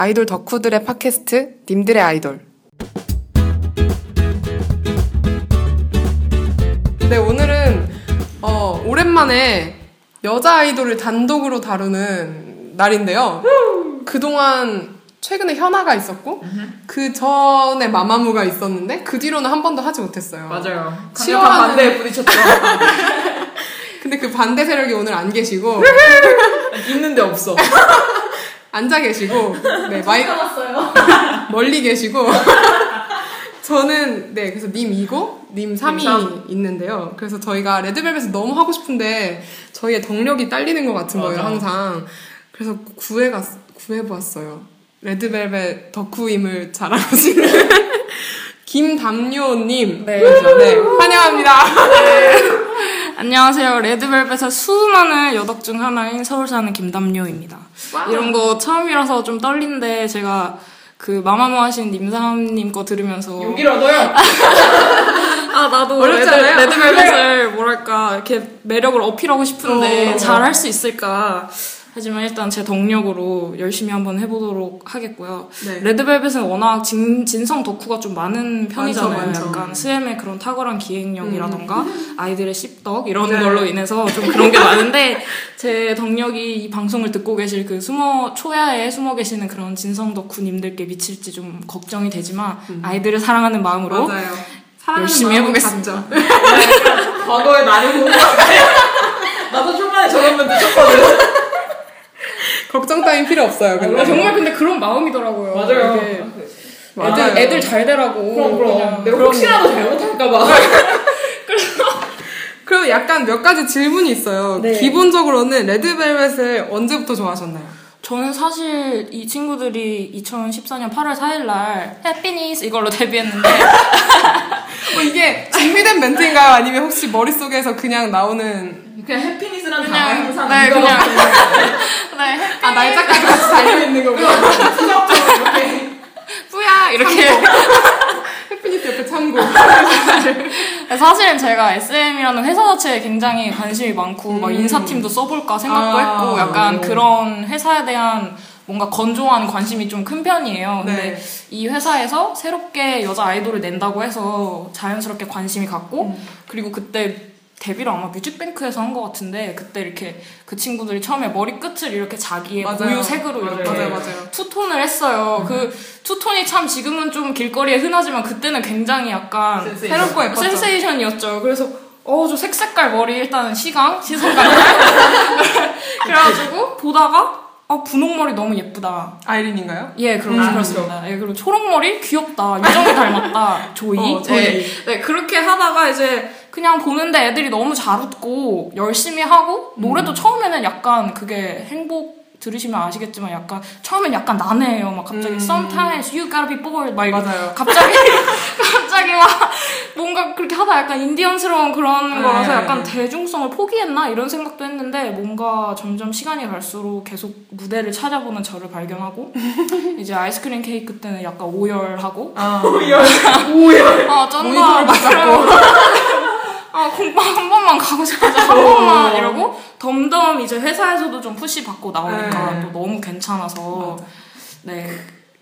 아이돌 덕후들의 팟캐스트 님들의 아이돌. 네, 오늘은 어, 오랜만에 여자 아이돌을 단독으로 다루는 날인데요. 그동안 최근에 현아가 있었고 그 전에 마마무가 있었는데 그 뒤로는 한 번도 하지 못했어요. 맞아요. 싫어하는- 반대에 부딪혔죠. 근데 그 반대 세력이 오늘 안 계시고 있는데 없어. 앉아 계시고 네 마이크 멀리 계시고 저는 네 그래서 님 2고 님 3이 삼. 있는데요. 그래서 저희가 레드벨벳을 너무 하고 싶은데 저희의 덕력이 딸리는 것 같은 거예요 맞아. 항상. 그래서 구해 갔 구해 보았어요. 레드벨벳 덕후임을 자랑하시는 김담요님 네. 네 환영합니다. 안녕하세요. 레드벨벳의 수많은 여덕 중 하나인 서울 사는 김담요입니다. 이런 거 처음이라서 좀 떨린데 제가 그 마마무 하신 님삼님 거 들으면서 얻어요. 아 나도. 레드, 레드벨벳을 뭐랄까 이렇게 매력을 어필하고 싶은데 어. 잘할 수 있을까 하지만 일단 제 덕력으로 열심히 한번 해보도록 하겠고요. 네. 레드벨벳은 워낙 진, 진성 덕후가 좀 많은 편이잖아요. 많죠, 많죠. 약간 스엠의 그런 탁월한 기획력이라던가 아이들의 씹덕 이런 네. 걸로 인해서 좀 그런 게 많은데 제 덕력이 이 방송을 듣고 계실 그 숨어 초야에 숨어 계시는 그런 진성 덕후님들께 미칠지 좀 걱정이 되지만 아이들을 사랑하는 마음으로 맞아요. 열심히 해보겠습니다. 과거에 나를 보고. 나도 초반에 저런 분 늦었거든. 걱정 따윈 필요 없어요. 근데 아, 정말 근데 그런 마음이더라고요. 맞아요. 이게 맞아요. 애들, 애들 잘 되라고. 그럼, 그럼. 내가 혹시라도 잘못할까봐. 그럼 약간 몇 가지 질문이 있어요. 네. 기본적으로는 레드벨벳을 언제부터 좋아하셨나요? 저는 사실 이 친구들이 2014년 8월 4일날 해피니스 이걸로 데뷔했는데 뭐 이게 준비된 멘트인가요? 아니면 혹시 머릿속에서 그냥 나오는 그냥 해피니스란 단어 항상 네 그냥 네 해피 아 날짜까지 같이 달려 있는 거구나. 수학적으로 이렇게. 뿌야 이렇게 해피니스 옆에 참고. 사실은 제가 SM이라는 회사 자체에 굉장히 관심이 많고 막 인사팀도 써볼까 생각도 아, 했고 약간 오. 그런 회사에 대한 뭔가 건조한 관심이 좀 큰 편이에요. 근데 네. 이 회사에서 새롭게 여자 아이돌을 낸다고 해서 자연스럽게 관심이 갔고 그리고 그때 데뷔를 아마 뮤직뱅크에서 한 것 같은데 그때 이렇게 그 친구들이 처음에 머리 끝을 이렇게 자기의 맞아요. 고유 색으로 맞아요. 이렇게 맞아요, 맞아요. 투톤을 했어요. 그 투톤이 참 지금은 좀 길거리에 흔하지만 그때는 굉장히 약간 센세이션. 새롭고 예뻤죠. 센세이션이었죠. 그래서 어 저 색색깔 머리 일단 시강 시선감 그래가지고 보다가 아 분홍머리 너무 예쁘다. 아이린인가요? 예, 그럼 음, 그렇습니다. 예, 그리고 초록머리 귀엽다. 유정이 닮았다. 조이. 어, 조이. 네, 네, 그렇게 하다가 이제 그냥 보는데 애들이 너무 잘 웃고 열심히 하고 음. 노래도 처음에는 약간 그게 행복 들으시면 아시겠지만 약간 처음엔 약간 난해해요. 막 갑자기 음. sometimes you gotta be bored 막 맞아요. 갑자기 갑자기 막 뭔가 그렇게 하다 약간 인디언스러운 그런 네. 거라서 약간 대중성을 포기했나 이런 생각도 했는데 뭔가 점점 시간이 갈수록 계속 무대를 찾아보는 저를 발견하고 이제 아이스크림 케이크 때는 약간 오열하고 아. 우열. 우열. 아 쩐다 막. 이러고 아 공방 한 번만 가고 싶어서 한 번만 이러고 덤덤 이제 회사에서도 좀 푸시 받고 나오니까 네. 또 너무 괜찮아서 네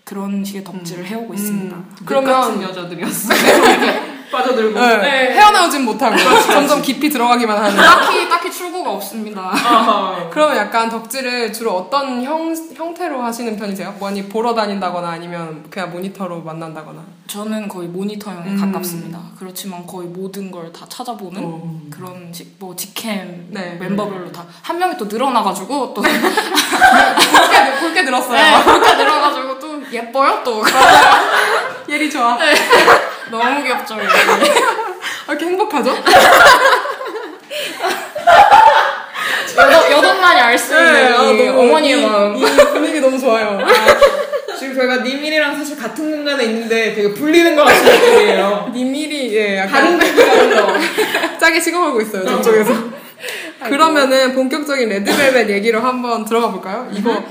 그런 식의 덕질을 해오고 있습니다. 음. 그러면 그러면 여자들이었어. 빠져들고. 네. 네. 헤어나오진 못하고 점점 깊이 들어가기만 하는. 딱히 딱히 출구가 없습니다. 그러면 약간 덕질을 주로 어떤 형, 형태로 하시는 편이세요? 뭐니 보러 다닌다거나 아니면 그냥 모니터로 만난다거나? 저는 거의 모니터형에 음. 가깝습니다. 그렇지만 거의 모든 걸 다 찾아보는 어. 그런 식, 뭐 직캠 네. 멤버별로 다 한 명이 또 늘어나가지고 또 네, 굵게, 굵게 들었어요. 그렇게 늘어가지고 또 예뻐요 또 예리 좋아. 너무 귀엽죠. 얘. 왜 이렇게 행복하죠? 여덟 여덟만이 알수 있는 네, 아, 이 어머니의 이- 마음. 이 분위기 너무 좋아요. 지금 저희가 니밀이랑 사실 같은 공간에 있는데 되게 불리는 것 같은 느낌이에요. 니밀이 예 다른 약간 느낌이 거. 짜게 식어가고 있어요 저쪽에서. 그러면은 본격적인 레드벨벳 얘기로 한번 들어가 볼까요? 이거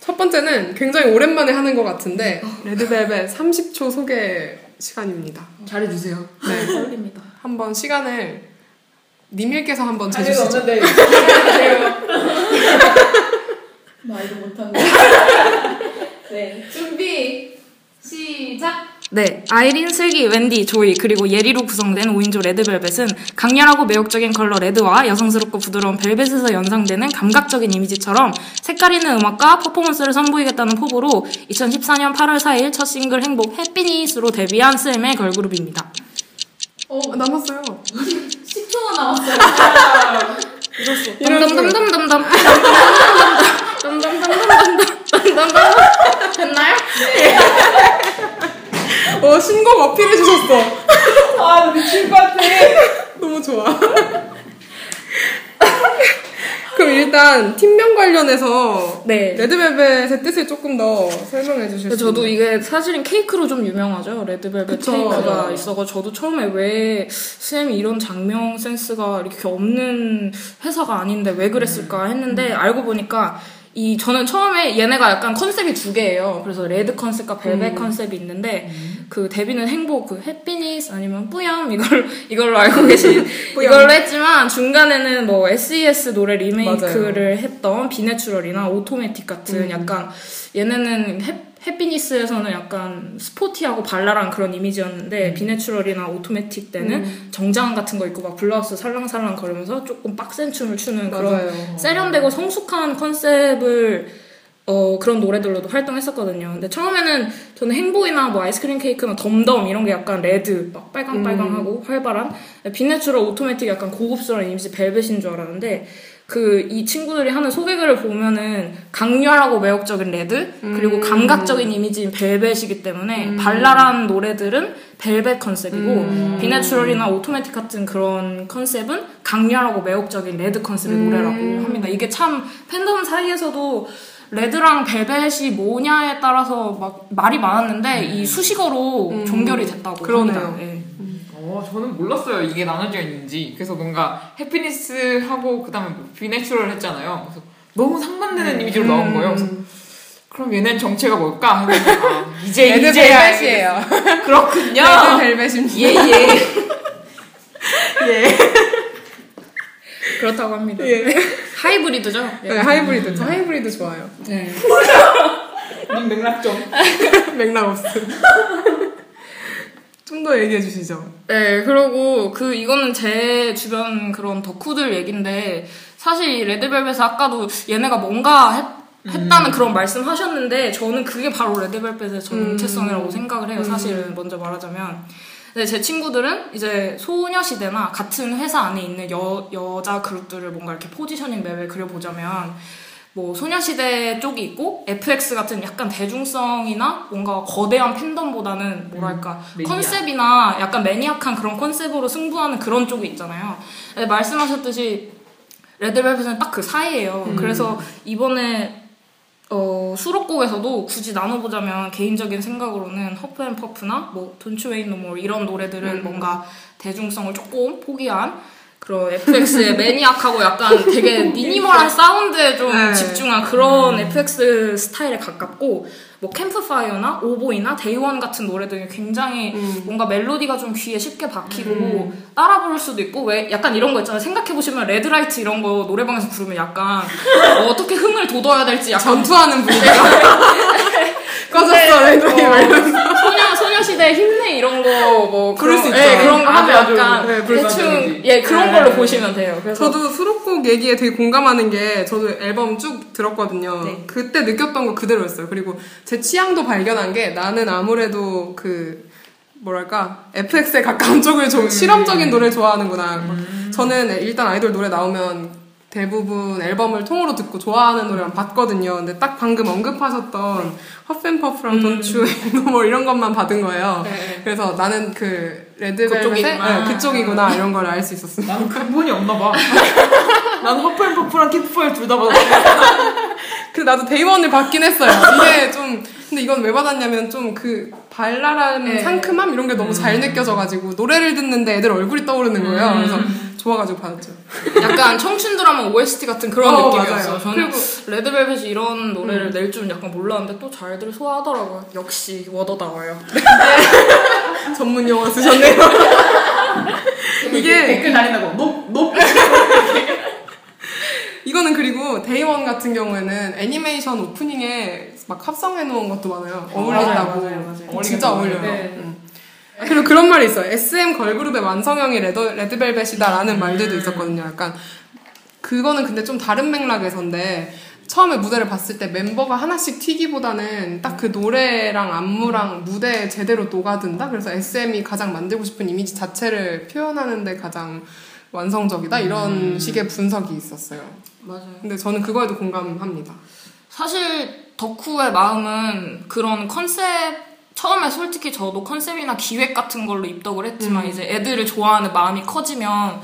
첫 번째는 굉장히 오랜만에 하는 것 같은데 레드벨벳 30초 소개 시간입니다. 잘해주세요. 네, 떨립니다. 한번 시간을 님일께서 한번 재주시죠. 없는데. 말도 못하고. 네. 준비. 시작. 네, 아이린, 슬기, 웬디, 조이 그리고 예리로 구성된 5인조 레드벨벳은 강렬하고 매혹적인 컬러 레드와 여성스럽고 부드러운 벨벳에서 연상되는 감각적인 이미지처럼 색깔 있는 음악과 퍼포먼스를 선보이겠다는 포부로 2014년 8월 4일 첫 싱글 행복 해피니스로 데뷔한 스엠의 걸그룹입니다. 어, 아, 남았어요. 10초가 남았어요. 덤덤덤덤덤 덤 덤덤덤덤덤덤덤덤덤 됐나요? 어, 신곡 어필해 주셨어. 아, 미칠 것 같아. 너무 좋아. 그럼 일단 팀명 관련해서 네. 레드벨벳의 뜻을 조금 더 설명해 주실 수 저도 있나요? 이게 사실은 케이크로 좀 유명하죠. 레드벨벳 그쵸. 케이크가 맞아요. 있어서 저도 처음에 왜 SM이 이런 작명 센스가 이렇게 없는 회사가 아닌데 왜 그랬을까 했는데 알고 보니까 이 저는 처음에 얘네가 약간 컨셉이 두 개예요. 그래서 레드 컨셉과 벨벳 컨셉이 있는데 그 데뷔는 행복 그 Happiness 아니면 뿌염 이걸 이걸로 알고 계신 이걸로 했지만 중간에는 뭐 SES 노래 리메이크를 했던 Be Natural이나 Automatic 같은 약간 얘네는 해, Happiness에서는 약간 스포티하고 발랄한 그런 이미지였는데 Be Natural이나 Automatic 때는 정장 같은 거 입고 막 블라우스 살랑살랑 거리면서 조금 빡센 춤을 추는 그런 맞아요. 세련되고 성숙한 컨셉을 어, 그런 노래들로도 활동했었거든요. 근데 처음에는 저는 행복이나 뭐 Ice Cream Cake나 Dumb Dumb 이런 게 약간 레드, 막 빨강빨강하고 활발한 Be Natural Automatic 약간 고급스러운 이미지 벨벳인 줄 알았는데 그 이 친구들이 하는 소개글을 보면은 강렬하고 매혹적인 레드 그리고 감각적인 이미지인 벨벳이기 때문에 발랄한 노래들은 벨벳 컨셉이고 Be Natural이나 Automatic 같은 그런 컨셉은 강렬하고 매혹적인 레드 컨셉의 노래라고 합니다. 이게 참 팬덤 사이에서도 레드랑 벨벳이 뭐냐에 따라서 막 말이 많았는데 이 수식어로 종결이 됐다고 그러네요. 합니다. 예. 어, 저는 몰랐어요. 이게 나눠져 있는지. 그래서 뭔가 Happiness 하고 그다음에 뭐 Be Natural 했잖아요. 그래서 너무 상반되는 이미지로 나온 거예요. 그래서 그럼 얘네는 정체가 뭘까? 했는데 아, 이제 이제 벨벳이에요. 그렇군요. 벨벳입니다. 예 예. 예. 그렇다고 합니다. 예. 하이브리드죠? 예. 네, 하이브리드. 저 하이브리드 좋아요. 네. 님 맥락 좀. 맥락 없음. 좀 더 얘기해 주시죠. 네, 그리고 그 이거는 제 주변 그런 덕후들 얘긴데 사실 레드벨벳은 아까도 얘네가 뭔가 했, 했다는 그런 말씀 하셨는데 저는 그게 바로 레드벨벳의 정체성이라고 생각을 해요. 사실은 먼저 말하자면. 근데 제 친구들은 이제 소녀시대나 같은 회사 안에 있는 여, 여자 그룹들을 뭔가 이렇게 positioning map에 그려보자면 뭐 소녀시대 쪽이 있고 FX 같은 약간 대중성이나 뭔가 거대한 팬덤보다는 뭐랄까 매니아. 컨셉이나 약간 maniac한 그런 컨셉으로 승부하는 그런 쪽이 있잖아요. 근데 말씀하셨듯이 레드벨벳은 딱 그 사이예요. 그래서 이번에 어, 수록곡에서도 굳이 나눠보자면 개인적인 생각으로는 Huff n Puff나 뭐 Don't U Wait No More 이런 노래들은 뭔가 대중성을 조금 포기한 그런 FX의 maniac하고 약간 되게 minimal한 사운드에 좀 네. 집중한 그런 FX 스타일에 가깝고 뭐 Campfire나 Oh Boy나 Day 1 같은 노래들이 굉장히 뭔가 멜로디가 좀 귀에 쉽게 박히고 따라 부를 수도 있고 왜 약간 이런 거 있잖아요 생각해 보시면 Red Light 이런 거 노래방에서 부르면 약간 어, 떻게 흥을 돋워야 될지 약간 전투하는 분위기가 꺼졌어 Red 어, 소녀 소녀시대 힘내 이런 거뭐 부를 수 예, 있죠. 그런 거 하면 아주 약간 네, 대충 예 그런 네. 걸로 보시면 돼요. 그래서 저도 수록곡 얘기에 되게 공감하는 게 저도 앨범 쭉 들었거든요. 네. 그때 느꼈던 거 그대로였어요. 그리고 제 취향도 발견한 게 나는 아무래도 그 뭐랄까 FX에 가까운 쪽을 좀 실험적인 노래를 좋아하는구나. 저는 일단 아이돌 노래 나오면 대부분 앨범을 통으로 듣고 좋아하는 노래만 봤거든요. 근데 딱 방금 언급하셨던 허프앤퍼프랑 돈추 뭐 이런 것만 받은 거예요. 네. 그래서 나는 그 레드벨벳의 그쪽이구나. 네, 그쪽이구나 이런 걸 알 수 있었습니다. 나는 근본이 없나 봐. 난 허프앤퍼프랑 캠프파이어 둘다 받았어. 그 나도 데이원을 받긴 했어요. 이게 좀 근데 이건 왜 받았냐면 좀 그 발랄한 네. 상큼함 이런 게 너무 잘 느껴져가지고 노래를 듣는데 애들 얼굴이 떠오르는 거예요. 그래서 좋아가지고 받았죠. 약간 청춘 드라마 OST 같은 그런 어, 느낌이었어요. 맞아요. 저는 그리고- 음. 레드벨벳이 이런 노래를 낼 줄은 약간 몰랐는데 또 잘들 소화하더라고요. 역시 워더다워요. 전문 용어 쓰셨네요. 이게 댓글 달린다고. 높, 높. 이거는 그리고 Day 1 같은 경우에는 애니메이션 오프닝에 막 합성해 놓은 것도 많아요. 어, 어울린다고. 맞아요, 맞아요, 맞아요. 진짜 어울려요. 네. 음. 그리고 그런 말이 있어요. SM 걸그룹의 완성형이 레드, 레드벨벳이다라는 말들도 있었거든요. 약간 그거는 근데 좀 다른 맥락에서인데 처음에 무대를 봤을 때 멤버가 하나씩 튀기보다는 딱 그 노래랑 안무랑 무대에 제대로 녹아든다. 그래서 SM이 가장 만들고 싶은 이미지 자체를 표현하는데 가장 완성적이다 이런 식의 분석이 있었어요. 맞아요. 근데 저는 그거에도 공감합니다. 사실 덕후의 마음은 그런 컨셉 처음에 솔직히 저도 컨셉이나 기획 같은 걸로 입덕을 했지만 음. 이제 애들을 좋아하는 마음이 커지면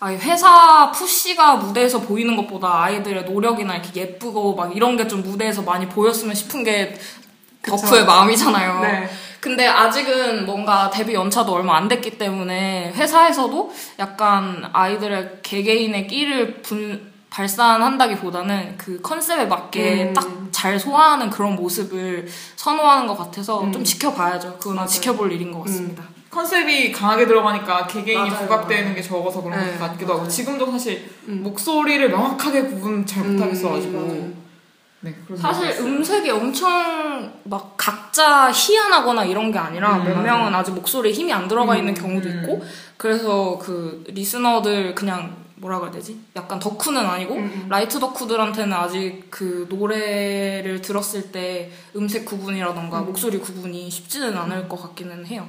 아, 회사 푸시가 무대에서 보이는 것보다 아이들의 노력이나 이렇게 예쁘고 막 이런 게 좀 무대에서 많이 보였으면 싶은 게. 덕후의 마음이잖아요. 네. 근데 아직은 뭔가 데뷔 연차도 얼마 안 됐기 때문에 회사에서도 약간 아이들의 개개인의 끼를 분, 발산한다기보다는 그 컨셉에 맞게 음. 딱잘 소화하는 그런 모습을 선호하는 것 같아서 음. 좀 지켜봐야죠. 그거는 맞아요. 지켜볼 일인 것 같습니다. 컨셉이 강하게 들어가니까 개개인이 맞아요, 부각되는. 게 적어서 그런 네, 것 같기도 하고. 지금도 사실 음. 목소리를 명확하게 구분 잘 못하겠어가지고 음, 네 그래서 사실. 음색이 엄청 막 각자 희한하거나 이런 게 아니라 음, 몇. 명은 아직 목소리에 힘이 안 들어가 있는 음, 경우도 음. 있고 그래서 그 리스너들 그냥 뭐라고 해야 되지? 약간 덕후는 아니고 음. light 덕후들한테는 아직 그 노래를 들었을 때 음색 구분이라던가 음. 목소리 구분이 쉽지는 않을 것 같기는 해요.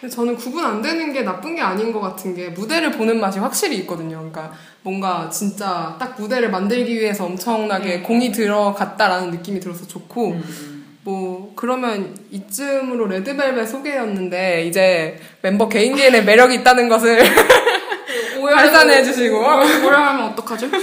근데 저는 구분 안 되는 게 나쁜 게 아닌 것 같은 게 무대를 보는 맛이 확실히 있거든요. 그러니까 뭔가 진짜 딱 무대를 만들기 위해서 엄청나게 음. 공이 들어갔다라는 느낌이 들어서 좋고 음. 뭐 그러면 이쯤으로 레드벨벳 소개였는데 이제 멤버 개인개인의 매력이 있다는 것을 발산해 주시고 뭐라 하면 어떡하죠?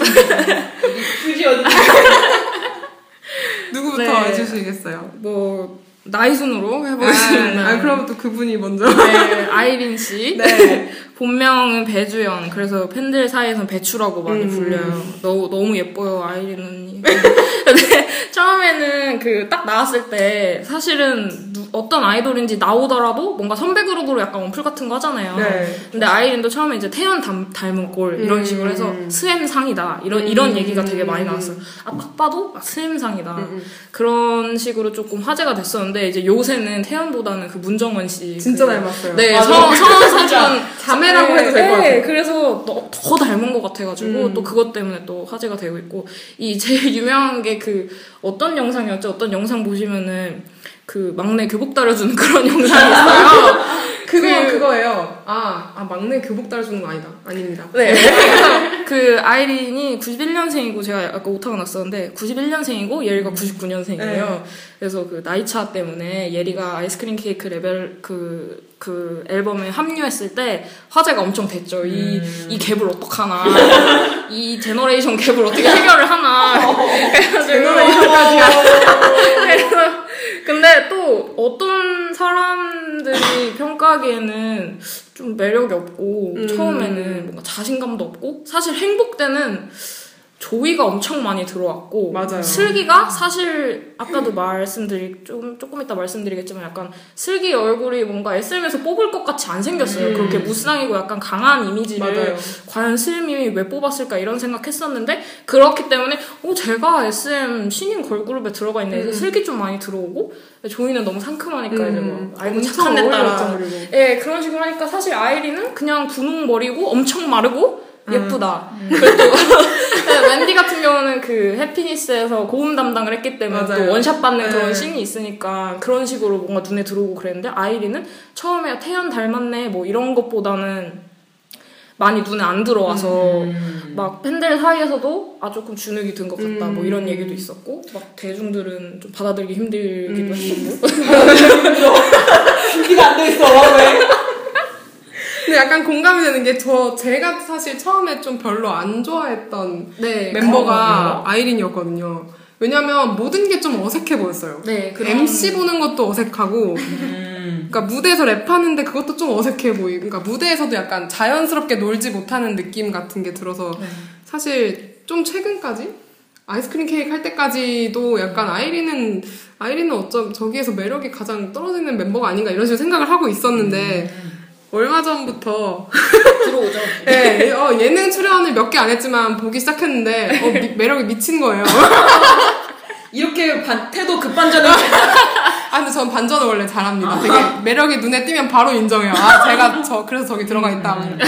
굳이 어디 누구부터 네. 해주시겠어요? 뭐 나이 순으로 해보겠습니다. 아, 아, 그럼 또 그분이 먼저. 네, 아이린 씨. 네. 본명은 배주연. 그래서 팬들 사이에서는 배추라고 많이 음. 불려요. 너무, 너무 예뻐요, 아이린 언니. 근데 처음에는 그 딱 나왔을 때 사실은 누- 어떤 아이돌인지 나오더라도 뭔가 선배 그룹으로 약간 원풀 같은 거 하잖아요. 네. 근데 아이린도 처음에 이제 태연 닮, 닮은 꼴 이런 음. 식으로 해서 스웸상이다. 이런, 이런 음. 얘기가 되게 많이 나왔어요. 아, 딱 봐도 아, 스웸상이다. 음, 그런 식으로 조금 화제가 됐었는데 이제 요새는 태연보다는 그 문정원 씨. 진짜 그 닮았어요. 네, 서원 사준 자매라고 해도 될것 네, 같아요. 그래서 더, 더 닮은 것 같아가지고 음. 또 그것 때문에 또 화제가 되고 있고 이 제일 유명한 게 그 어떤 영상이었죠? 어떤 영상 보시면은 그 막내 교복 따려주는 그런 영상이 있어요. 그거 그- 그거예요. 아, 아 막내 교복 따라주는 거 아니다. 아닙니다. 네. 그 아이린이 91년생이고 제가 아까 오타가 났었는데 91년생이고 예리가 99년생이에요. 네. 그래서 그 나이차 때문에 예리가 Ice Cream Cake 레벨 그, 그 앨범에 합류했을 때 화제가 엄청 됐죠. 이, 이 갭을 어떡하나. 이 generation gap을 어떻게 해결을 하나. 그래서 근데 또 어떤 사람들이 평가하기에는 좀 매력이 없고 음. 처음에는 뭔가 자신감도 없고 사실 행복 때는 조이가 엄청 많이 들어왔고 맞아요. 슬기가 사실 아까도 말씀드리 좀 조금 이따 말씀드리겠지만 약간 슬기 얼굴이 뭔가 SM에서 뽑을 것 같이 안 생겼어요. 음. 그렇게 무쌍이고 약간 강한 이미지를 맞아요. 과연 스님이 왜 뽑았을까 이런 생각했었는데 그렇기 때문에 어 제가 SM 신인 걸그룹에 들어가 있네 음. 슬기 좀 많이 들어오고 조이는 너무 상큼하니까 이제 뭐 음, 아이고 착한 애 따라. 예 그런 식으로 하니까 사실 아이리는 그냥 분홍 머리고 엄청 마르고 음. 예쁘다. 또 네, 웬디 같은 경우는 그 해피니스에서 고음 담당을 했기 때문에 맞아요. 또 원샷 받는 네. 그런 씬이 있으니까 그런 식으로 뭔가 눈에 들어오고 그랬는데 아이리는 처음에 태연 닮았네 뭐 이런 것보다는 많이 눈에 안 들어와서 음. 막 팬들 사이에서도 아 조금 주눅이 든 것 같다 뭐 이런 음. 얘기도 있었고 막 대중들은 좀 받아들이기 힘들기도 음. 했었고 준비가 안 돼 있어 왜? 근데 약간 공감이 되는 게 저 제가 사실 처음에 좀 별로 안 좋아했던 네 멤버가 아이린이었거든요. 왜냐면 모든 게 좀 어색해 보였어요. 네그 그런- MC 보는 것도 어색하고, 음. 그러니까 무대에서 랩하는데 그것도 좀 어색해 보이고, 그러니까 무대에서도 약간 자연스럽게 놀지 못하는 느낌 같은 게 들어서 네. 사실 좀 최근까지 아이스크림 케이크 할 때까지도 약간 아이린은 아이린은 어쩜 저기에서 매력이 가장 떨어지는 멤버가 아닌가 이런 식으로 생각을 하고 있었는데 얼마 전부터 들어오죠. 예, 어, 예능 출연을 몇 개 안 했지만 보기 시작했는데 어, 미- 매력이 미친 거예요. 이렇게 반, 태도 급반전을 아 근데 전 반전을 원래 잘합니다. 되게 매력이 눈에 띄면 바로 인정해요. 아 제가 저 그래서 저기 들어가 있다. 음.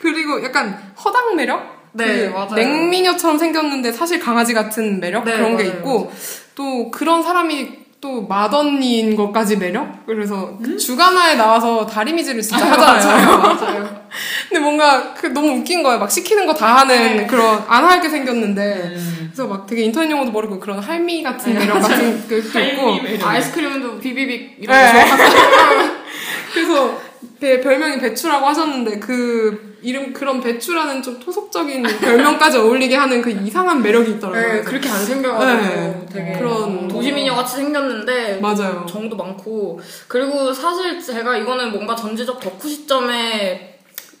그리고 약간 허당 매력? 네, 그 맞아요. 냉미녀처럼 생겼는데 사실 강아지 같은 매력 네, 그런 게 맞아요, 있고 또 그런 사람이 또 맏언니인 것까지 매력? 그래서 그 주간화에 나와서 다리미질을 진짜 하잖아요. 맞아요. 근데 뭔가 그 너무 웃긴 거예요. 막 시키는 거 다 하는 그런 안 할 게 생겼는데 그래서 막 되게 인터넷 용어도 모르고 그런 할미 같은 매력 같은 게 있고 아이스크림도 비비빅 이런 네. 거 좋아하세요? 그래서 배- 별명이 배추라고 하셨는데 그 이름 그런 배추라는 좀 토속적인 별명까지 어울리게 하는 그 이상한 매력이 있더라고요. 네, 그렇게 안 생겨가지고 네. 되게 그런 도시미녀 같이 생겼는데 맞아요. 정도 많고 그리고 사실 제가 이거는 뭔가 전지적 덕후 시점에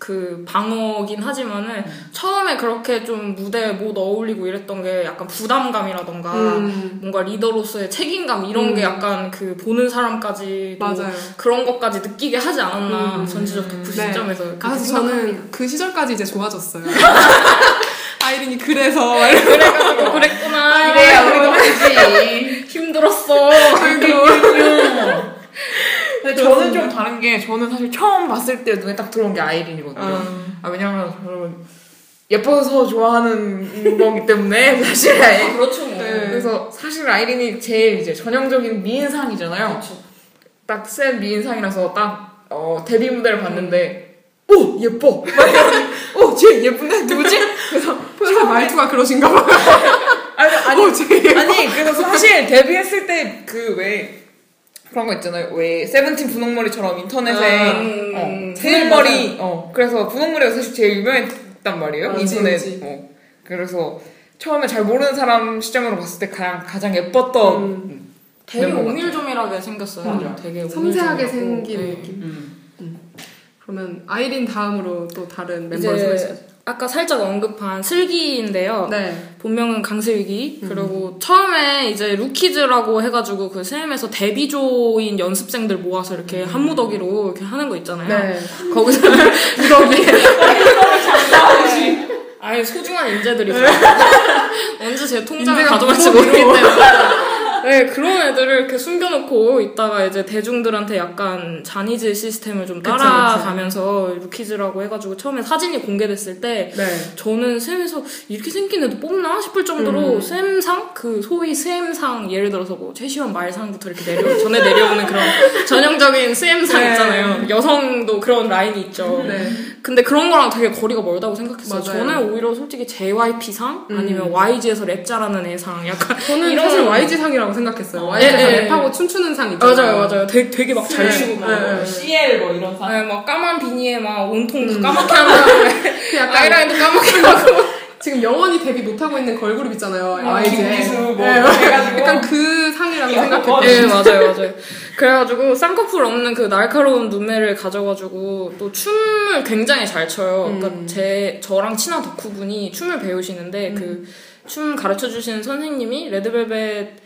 그 방어긴 하지만은 처음에 그렇게 좀 무대에 못 어울리고 이랬던 게 약간 부담감이라던가 음. 뭔가 리더로서의 책임감 이런 음. 게 약간 그 보는 사람까지 맞아요. 그런 것까지 느끼게 하지 않았나 음. 전지적 덕후 네. 시점에서 아, 그렇게 그래서. 저는 그 시절까지 이제 좋아졌어요. 아이린이 그래서 그래가지고 그랬구나 이래야 우리도 하지. 힘들었어 근데 저는 좀 다른 게 저는 사실 처음 봤을 때 눈에 딱 들어온 게 아이린이거든요. 어. 아 왜냐면 저는 예뻐서 좋아하는 거기 때문에 사실 아이린. 그렇죠 뭐 네. 그래서 사실 아이린이 제일 이제 전형적인 미인상이잖아요. 그렇죠. 딱센 미인상이라서 딱 어, 데뷔 무대를 봤는데 오 예뻐. 오쟤 예쁜데 누구지? 그래서 평소 말투가 그러신가 봐요. 아니 아니 예뻐. 아니 그래서 사실 데뷔했을 때 그 왜 그런 거 있잖아요. 왜 세븐틴 분홍머리처럼 인터넷에 음, 어, 세일머리 어 그래서 분홍머리가 사실 제일 유명했단 말이에요. 그치, 인터넷 그치. 어 그래서 처음에 잘 모르는 사람 시점으로 봤을 때 가장 가장 예뻤던 음. 되게 멤버 오밀조밀하게 생겼어요. 맞아. 되게 섬세하게. 생긴 네. 느낌. 음. 그러면 아이린 다음으로 또 다른 멤버를 이제 소개해 주세요. 아까 살짝 언급한 슬기인데요. 네. 본명은 강슬기. 그리고 처음에 이제 루키즈라고 해가지고 그 스엠에서 데뷔조인 연습생들 모아서 이렇게 한 무더기로 이렇게 하는 거 있잖아요. 네. 거기서 무더기. 아예 소중한 인재들이죠. 언제 제 통장을 가져갈지. 모르기 때문에. 네, 그런 애들을 이렇게 숨겨놓고 있다가 이제 대중들한테 약간 자니즈 시스템을 좀 따라가면서 루키즈라고 해가지고 처음에 사진이 공개됐을 때 네. 저는 쌤에서 이렇게 생긴 애도 뽑나 싶을 정도로 음. 쌤상 그 소위 쌤상 예를 들어서 뭐 최시원 말상부터 이렇게 내려 전에 내려오는 그런 전형적인 쌤상 네. 있잖아요. 여성도 그런 라인이 있죠. 네. 근데 그런 거랑 되게 거리가 멀다고 생각했어요. 맞아요. 저는 오히려 솔직히 JYP상 아니면 YG에서 랩 잘하는 애상 약간 저는 이런 사실 YG 상이라고 생각했어요. 어. YG에서 예, 예. 랩하고 춤추는 상 있잖아요. 맞아요, 맞아요. 되게, 되게 막잘 네. 추고 막. 네. 네. CL 뭐 이런 사. 네, 막 까만 비니에 막 온통 다 까맣게 한 다음에 그 약간 아이라인도 까맣게 하고 지금 영원히 데뷔 못하고 있는 걸그룹 있잖아요. YG. 김기수 뭐 네. 약간 그 상이라고 생각했어요. 네, 맞아요, 맞아요. 그래가지고 쌍꺼풀 없는 그 날카로운 눈매를 가져가지고 또 춤을 굉장히 잘 춰요. 그러니까 제 저랑 친한 덕후분이 춤을 배우시는데 그춤 가르쳐 주시는 선생님이 레드벨벳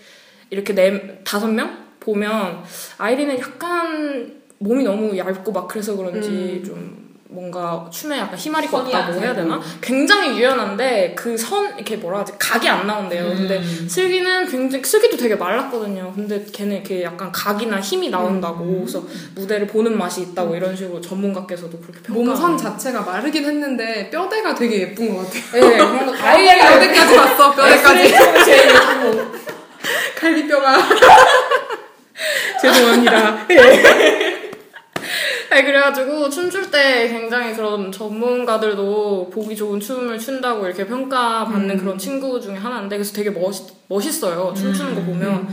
이렇게 네 다섯 명 보면 아이린은 약간 몸이 너무 얇고 막 그래서 그런지 좀 뭔가 춤에 약간 없다고 안 해야 되나? 굉장히 유연한데 그 선 이렇게 뭐라 하지 각이 안 나온대요. 근데 슬기는 굉장히 슬기도 되게 말랐거든요. 근데 걔는 이렇게 약간 각이나 힘이 나온다고 그래서 무대를 보는 맛이 있다고 이런 식으로 전문가께서도 그렇게 평가. 몸선 자체가 마르긴 했는데 뼈대가 되게 예쁜 것 같아요. 네, 다- 아이 뼈대까지 봤어. 뼈대까지. 제일 예쁘고. 갈비뼈가. 죄송합니다. 네, 그래가지고 춤출 때 굉장히 그런 전문가들도 보기 좋은 춤을 춘다고 이렇게 평가받는 그런 친구 중에 하나인데 그래서 되게 멋있, 멋있어요. 춤추는 거 보면.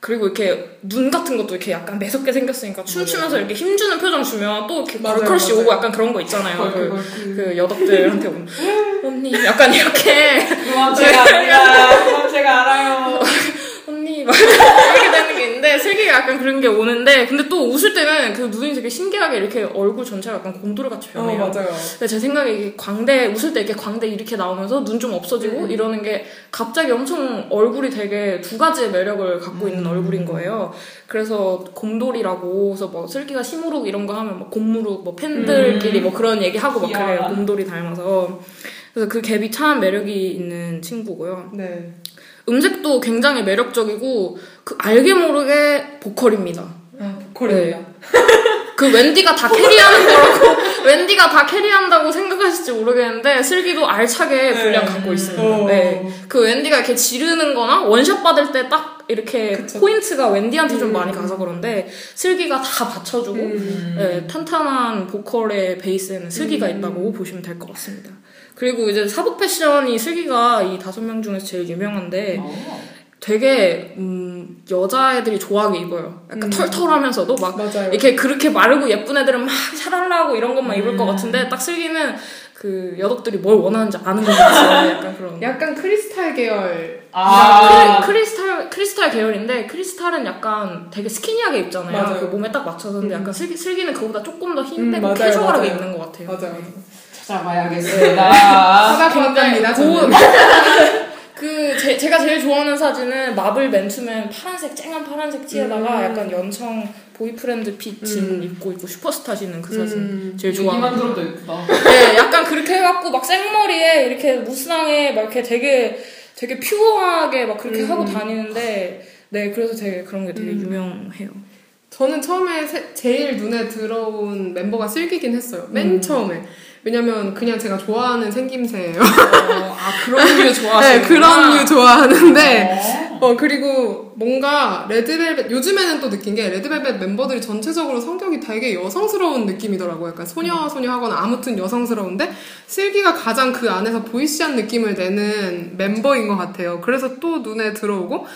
그리고 이렇게 눈 같은 것도 이렇게 약간 매섭게 생겼으니까 춤추면서 이렇게 힘주는 표정 주면 또 이렇게 girl crush. 오고 약간 그런 거 있잖아요. 그. 그 여덕들한테 오면 언니 약간 이렇게 제가. 그건 제가 막 이렇게 되는 게 있는데 슬기가 약간 그런 게 오는데 근데 또 웃을 때는 그 눈이 되게 신기하게 이렇게 얼굴 전체가 약간 곰돌이 같이 어, 변해요. 맞아요. 근데 제 생각에 이게 광대 웃을 때 이렇게 광대 이렇게 나오면서 눈 좀 없어지고 음. 이러는 게 갑자기 엄청 얼굴이 되게 두 가지의 매력을 갖고 있는 음. 얼굴인 거예요. 그래서 곰돌이라고 그래서 뭐 슬기가 시무룩 이런 거 하면 뭐 곰무룩 뭐 팬들끼리 뭐 그런 얘기 하고 막 그래요. 음. 곰돌이 닮아서 그래서 그 갭이 참 매력이 있는 친구고요. 네. 음색도 굉장히 매력적이고 그 알게 모르게 보컬입니다. 보컬입니다. 그 웬디가 다 carry하는 거라고 웬디가 다 carry한다고 생각하실지 모르겠는데 슬기도 알차게 분량 갖고 있습니다. 어. 네. 그 웬디가 이렇게 지르는 거나 one shot 받을 때 딱 이렇게 그쵸. 포인트가 웬디한테 좀 음. 많이 가서 그런데 슬기가 다 받쳐주고 음. 네, 탄탄한 보컬의 베이스에는 슬기가 음. 있다고 보시면 될 것 같습니다. 그리고 이제 사복 패션이 슬기가 이 다섯 명 중에서 제일 유명한데 되게 음, 여자애들이 좋아하게 입어요. 약간 음. 털털하면서도 막 맞아요. 이렇게 그렇게 마르고 예쁜 애들은 막 샤랄라하고 이런 것만 입을 것 음. 같은데 딱 슬기는 그 여덕들이 뭘 원하는지 아는 것 같아요. 약간 그런. 약간 크리스탈 계열. 아, 크리, 스탈 크리스탈 계열인데 크리스탈은 약간 되게 skinny하게 입잖아요. 맞아요. 그 몸에 딱 맞춰서 근데 음. 약간 슬기 슬기는 그거보다 조금 더힘 음, 빼고 맞아요, 캐주얼하게 맞아요. 입는 것 같아요. 맞아요, 맞아요. 찾아봐야겠습니다. 사과합니다. 고운-. 그 제, 제가 제일 좋아하는 사진은 마블 맨투맨 파란색 쨍한 파란색 티에다가 음. 약간 연청 boyfriend fit진 음. 입고 있고 슈퍼스타 신은 그 사진 음. 제일 좋아하는 들어도 예쁘다. 네, 약간 그렇게 해갖고 막 생머리에 이렇게 무스탕에 막 이렇게 되게 되게 pure하게 막 그렇게 음. 하고 다니는데 네 그래서 되게 그런 게 되게 음. 유명해요. 저는 처음에 세- 제일 눈에 들어온 멤버가 슬기긴 했어요. 맨 음. 처음에. 왜냐면 그냥 제가 좋아하는 생김새예요. 아 그런 류 좋아하시는 네, 그런 류 좋아하는데 어. 어 그리고 뭔가 레드벨벳 요즘에는 또 느낀 게 레드벨벳 멤버들이 전체적으로 성격이 되게 여성스러운 느낌이더라고요. 약간 소녀 소녀하거나 아무튼 여성스러운데 슬기가 가장 그 안에서 보이시한 느낌을 내는 멤버인 것 같아요. 그래서 또 눈에 들어오고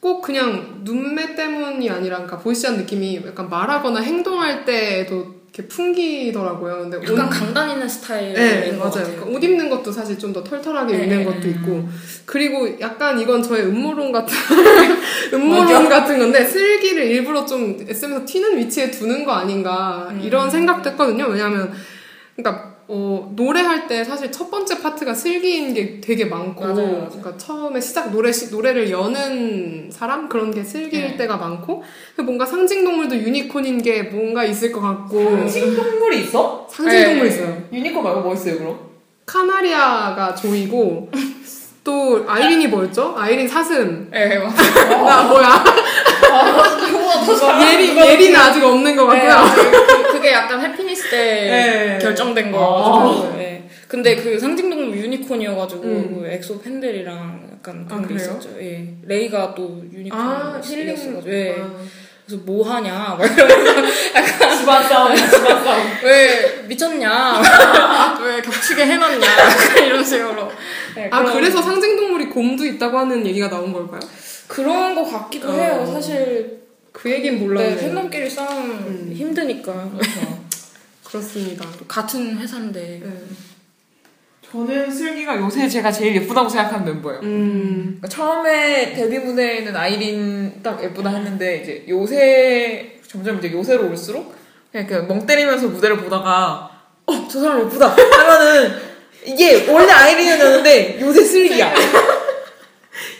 꼭 그냥 눈매 때문이 아니라 그러니까 보이시한 느낌이 약간 말하거나 행동할 때에도 이렇게 풍기더라고요. 근데 약간 옷- 강단 있는 스타일인 네, 것 맞아요. 그러니까 옷 입는 것도 사실 좀 더 털털하게 네, 입는 네, 것도 네. 있고. 그리고 약간 이건 저의 음모론 같은, 음모론 같은 건데, 슬기를 일부러 좀 SM에서 튀는 위치에 두는 거 아닌가, 음. 이런 생각도 했거든요. 왜냐면, 그러니까, 어, 노래할 때 사실 첫 번째 파트가 슬기인 게 되게 많고, 맞아요, 맞아요. 그러니까 처음에 시작 노래, 시, 노래를 여는 사람? 그런 게 슬기일 네. 때가 많고, 뭔가 상징 동물도 유니콘인 게 뭔가 있을 것 같고, 상징동물이 있어? 상징동물 네. 있어요. 유니콘 말고 뭐 있어요, 그럼? 카나리아가 조이고 또 아이린이 뭐였죠? 아이린 사슴. 네, 맞아요. 아 뭐야? 예리 예리는 아직 없는 것 네, 같고요. 그- 그게 약간 Happiness 때 네. 결정된 아. 거여가지고. 네. 근데 그 상징동물 유니콘이어가지고 음. 그 엑소 팬들이랑 약간 그런 아, 게? 있었죠. 예. 레이가 또 유니콘 아 힐링. 였어가지고 예. 아. 그래서 뭐 하냐 막 이러면서 집안 싸움, 집안 싸움. 왜 미쳤냐 왜 겹치게 해놨냐 약간 이런 식으로 네, 아 그래서 상징 동물이 곰도 있다고 하는 얘기가 나온 걸까요? 그런 거 같기도 어. 해요 사실 그 얘긴 네, 몰랐네요. 팬덤끼리 싸움 음. 힘드니까 그렇습니다. 또 같은 회사인데 네. 저는 슬기가 요새 제가 제일 예쁘다고 생각하는 멤버예요. 음. 그러니까 처음에 데뷔 무대에는 아이린 딱 예쁘다 했는데 이제 요새 점점 이제 요새로 올수록 그냥 이렇게 멍 때리면서 무대를 보다가 어 저 사람 예쁘다 하면은 이게 원래 아이린이었는데 요새 슬기야.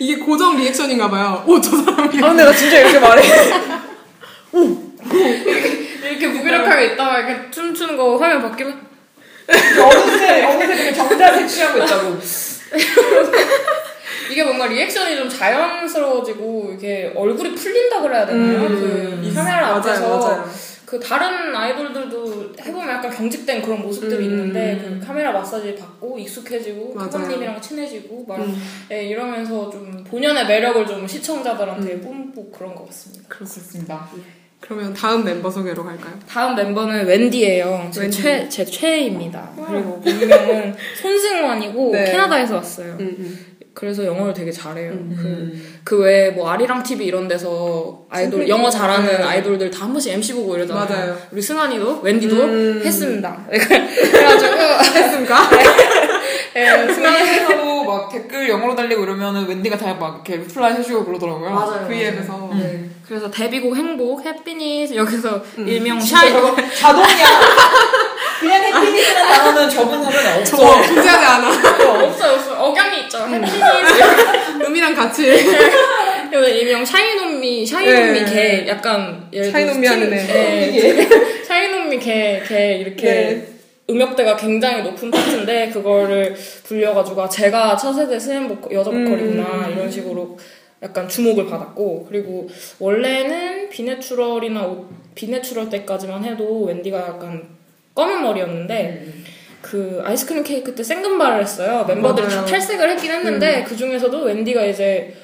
이게 고정 리액션인가 봐요. 오 저 사람이. 아 근데 나 진짜 이렇게 말해. 이렇게 무기력하게 있다가 이렇게 춤추는 거 화면 바뀌면 어느새 어느새 되게 정자세 취하고 있다고. 이게 뭔가 리액션이 좀 자연스러워지고 이게 얼굴이 풀린다 그래야 되나요? 음. 그 카메라 앞에서 맞아요, 맞아요. 그 다른 아이돌들도 해보면 약간 경직된 그런 모습들이 음. 있는데 그 카메라 마사지 받고 익숙해지고. 카감님이랑 친해지고 막 음. 예, 이러면서 좀 본연의 매력을 좀 시청자들한테 음. 뿜고 그런 것 같습니다. 그렇습니다. 그러면 다음 멤버 소개로 갈까요? 다음 멤버는 웬디예요. 제, 웬디. 최, 제 최애입니다. 그리고 본명은 손승환이고 네. 캐나다에서 왔어요. 음, 음. 그래서 영어를 되게 잘해요. 음. 그 외에 뭐 아리랑 TV 이런 데서 아이돌 영어 잘하는 네. 아이돌들 다 한 번씩 MC 보고 이러잖아요. 맞아요. 우리 승환이도 웬디도 음. 했습니다. 그래가지고 했습니까? 예, 승완이 smile하고 막 댓글 영어로 달리고 이러면은 웬디가 다 막 이렇게 reply 해주고 그러더라고요. 맞아요. V앱에서. 네. 그래서 데뷔곡 행복 Happiness 여기서 음. 일명 샤이 자동이야. 그냥 Happiness는 단어는 적은 하면 없어. 저거 존재하지 않아. 없어요 없어요 억양이 있죠 음. Happiness 음이랑 같이. 그래서 일명 샤이노미 샤이노미 네. 걔 약간 예를 들어 shine on me 하는 애. 네. shine on me 걔걔 이렇게 네. 음역대가 굉장히 높은 파트인데 그거를 불려가지고 아, 제가 차세대 스엠 보컬, 여자 보컬이구나 음. 이런 식으로 약간 주목을 받았고 그리고 원래는 Be Natural이나 옷- Be Natural 때까지만 해도 wendy가 약간 검은 머리였는데 그 아이스크림 케이크 때 생금발을 했어요. 멤버들이 다 맞아요. 탈색을 했긴 했는데 그 중에서도 웬디가 이제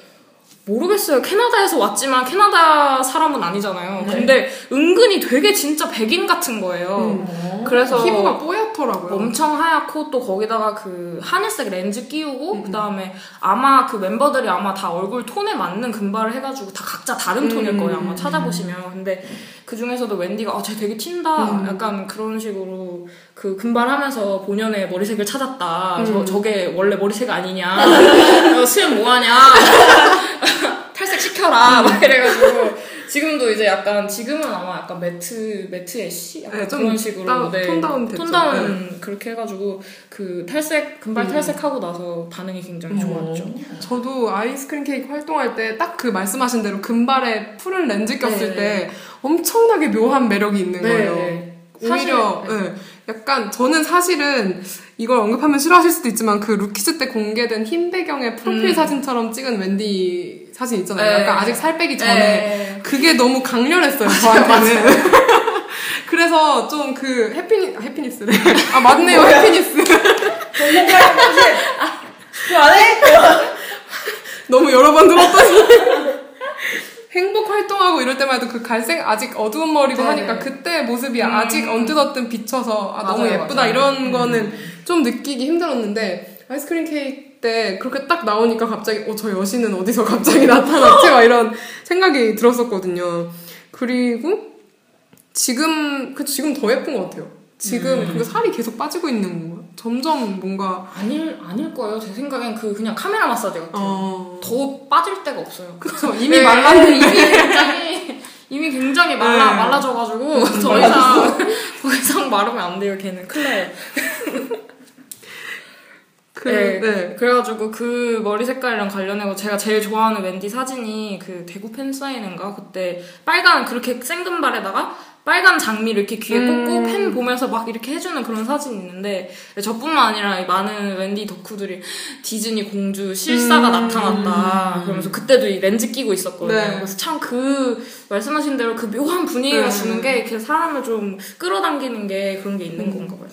모르겠어요. 캐나다에서 왔지만 캐나다 사람은 아니잖아요. 근데 은근히 되게 진짜 백인 같은 거예요. 그래서 피부가 뽀얗 더라고요. 엄청 하얗고 또 거기다가 그 하늘색 렌즈 끼우고 그다음에 아마 그 멤버들이 아마 다 얼굴 톤에 맞는 금발을 해가지고 다 각자 다른 톤일 거예요 아마 찾아보시면. 근데 그 중에서도 웬디가 아쟤 되게 튄다. 약간 그런 식으로 그 금발하면서 본연의 머리색을 찾았다 저, 저게 원래 머리색 아니냐? 어, 수염 뭐하냐? 탈색 시켜라. 막 이래가지고 지금도 이제 약간 지금은 아마 약간 matte matte ash 약간 네, 좀 그런 식으로 다운- 네, 톤 다운 됐죠. 톤 다운 그렇게 해가지고 그 탈색 금발 탈색하고 나서 반응이 굉장히 좋았죠. 저도 아이스크림 케이크 활동할 때 딱 그 말씀하신 대로 금발에 푸른 렌즈 꼈을 네. 때 엄청나게 묘한 매력이 있는 네, 거예요. 네. 오히려 사실, 네. 약간 저는 사실은 이걸 언급하면 싫어하실 수도 있지만 그 루키즈 때 공개된 흰 배경의 프로필 사진처럼 찍은 웬디 사진 있잖아요. 네. 약간 아직 살 빼기 전에 네. 그게 너무 강렬했어요 저한테는. 그래서 좀 그 happi happiness래. 아 맞네요 해피니스. 그 안에 너무 여러 번 들었더니 행복 활동하고 이럴 때만 해도 그 갈색 아직 어두운 머리고 네. 하니까 그때 모습이 아직 언뜻어뜻 비쳐서 아 너무 맞아요, 예쁘다 맞아요. 이런 거는 좀 느끼기 힘들었는데 아이스크림 케이크 때 그렇게 딱 나오니까 갑자기 어 저 여신은 어디서 갑자기 나타났지 막 이런 생각이 들었었거든요. 그리고 지금 그 지금 더 예쁜 것 같아요. 지금 그 살이 계속 빠지고 있는 거 점점 뭔가 아닐 아닐 거예요. 제 생각엔 그 그냥 카메라 마사지 같아요. 어 더 빠질 데가 없어요. 그쵸 이미 네, 말랐는데 이미 굉장히 이미 굉장히 말라 네. 말라져가지고 더 이상 더 이상 마르면 안 돼요. 걔는 나요. 그, 네. 네. 그래가지고 그 머리 색깔이랑 관련해서 제가 제일 좋아하는 웬디 사진이 그 대구 팬사인회인가 그때 빨간 그렇게 생금발에다가 빨간 장미를 이렇게 귀에 꽂고 음. 팬 보면서 막 이렇게 해주는 그런 사진이 있는데 저뿐만 아니라 이 많은 웬디 덕후들이 디즈니 공주 실사가 음. 나타났다 그러면서 그때도 이 렌즈 끼고 있었거든요 네. 그래서 참 그 말씀하신 대로 그 묘한 분위기가 네. 주는 게 이렇게 사람을 좀 끌어당기는 게 그런 게 있는 건가 봐요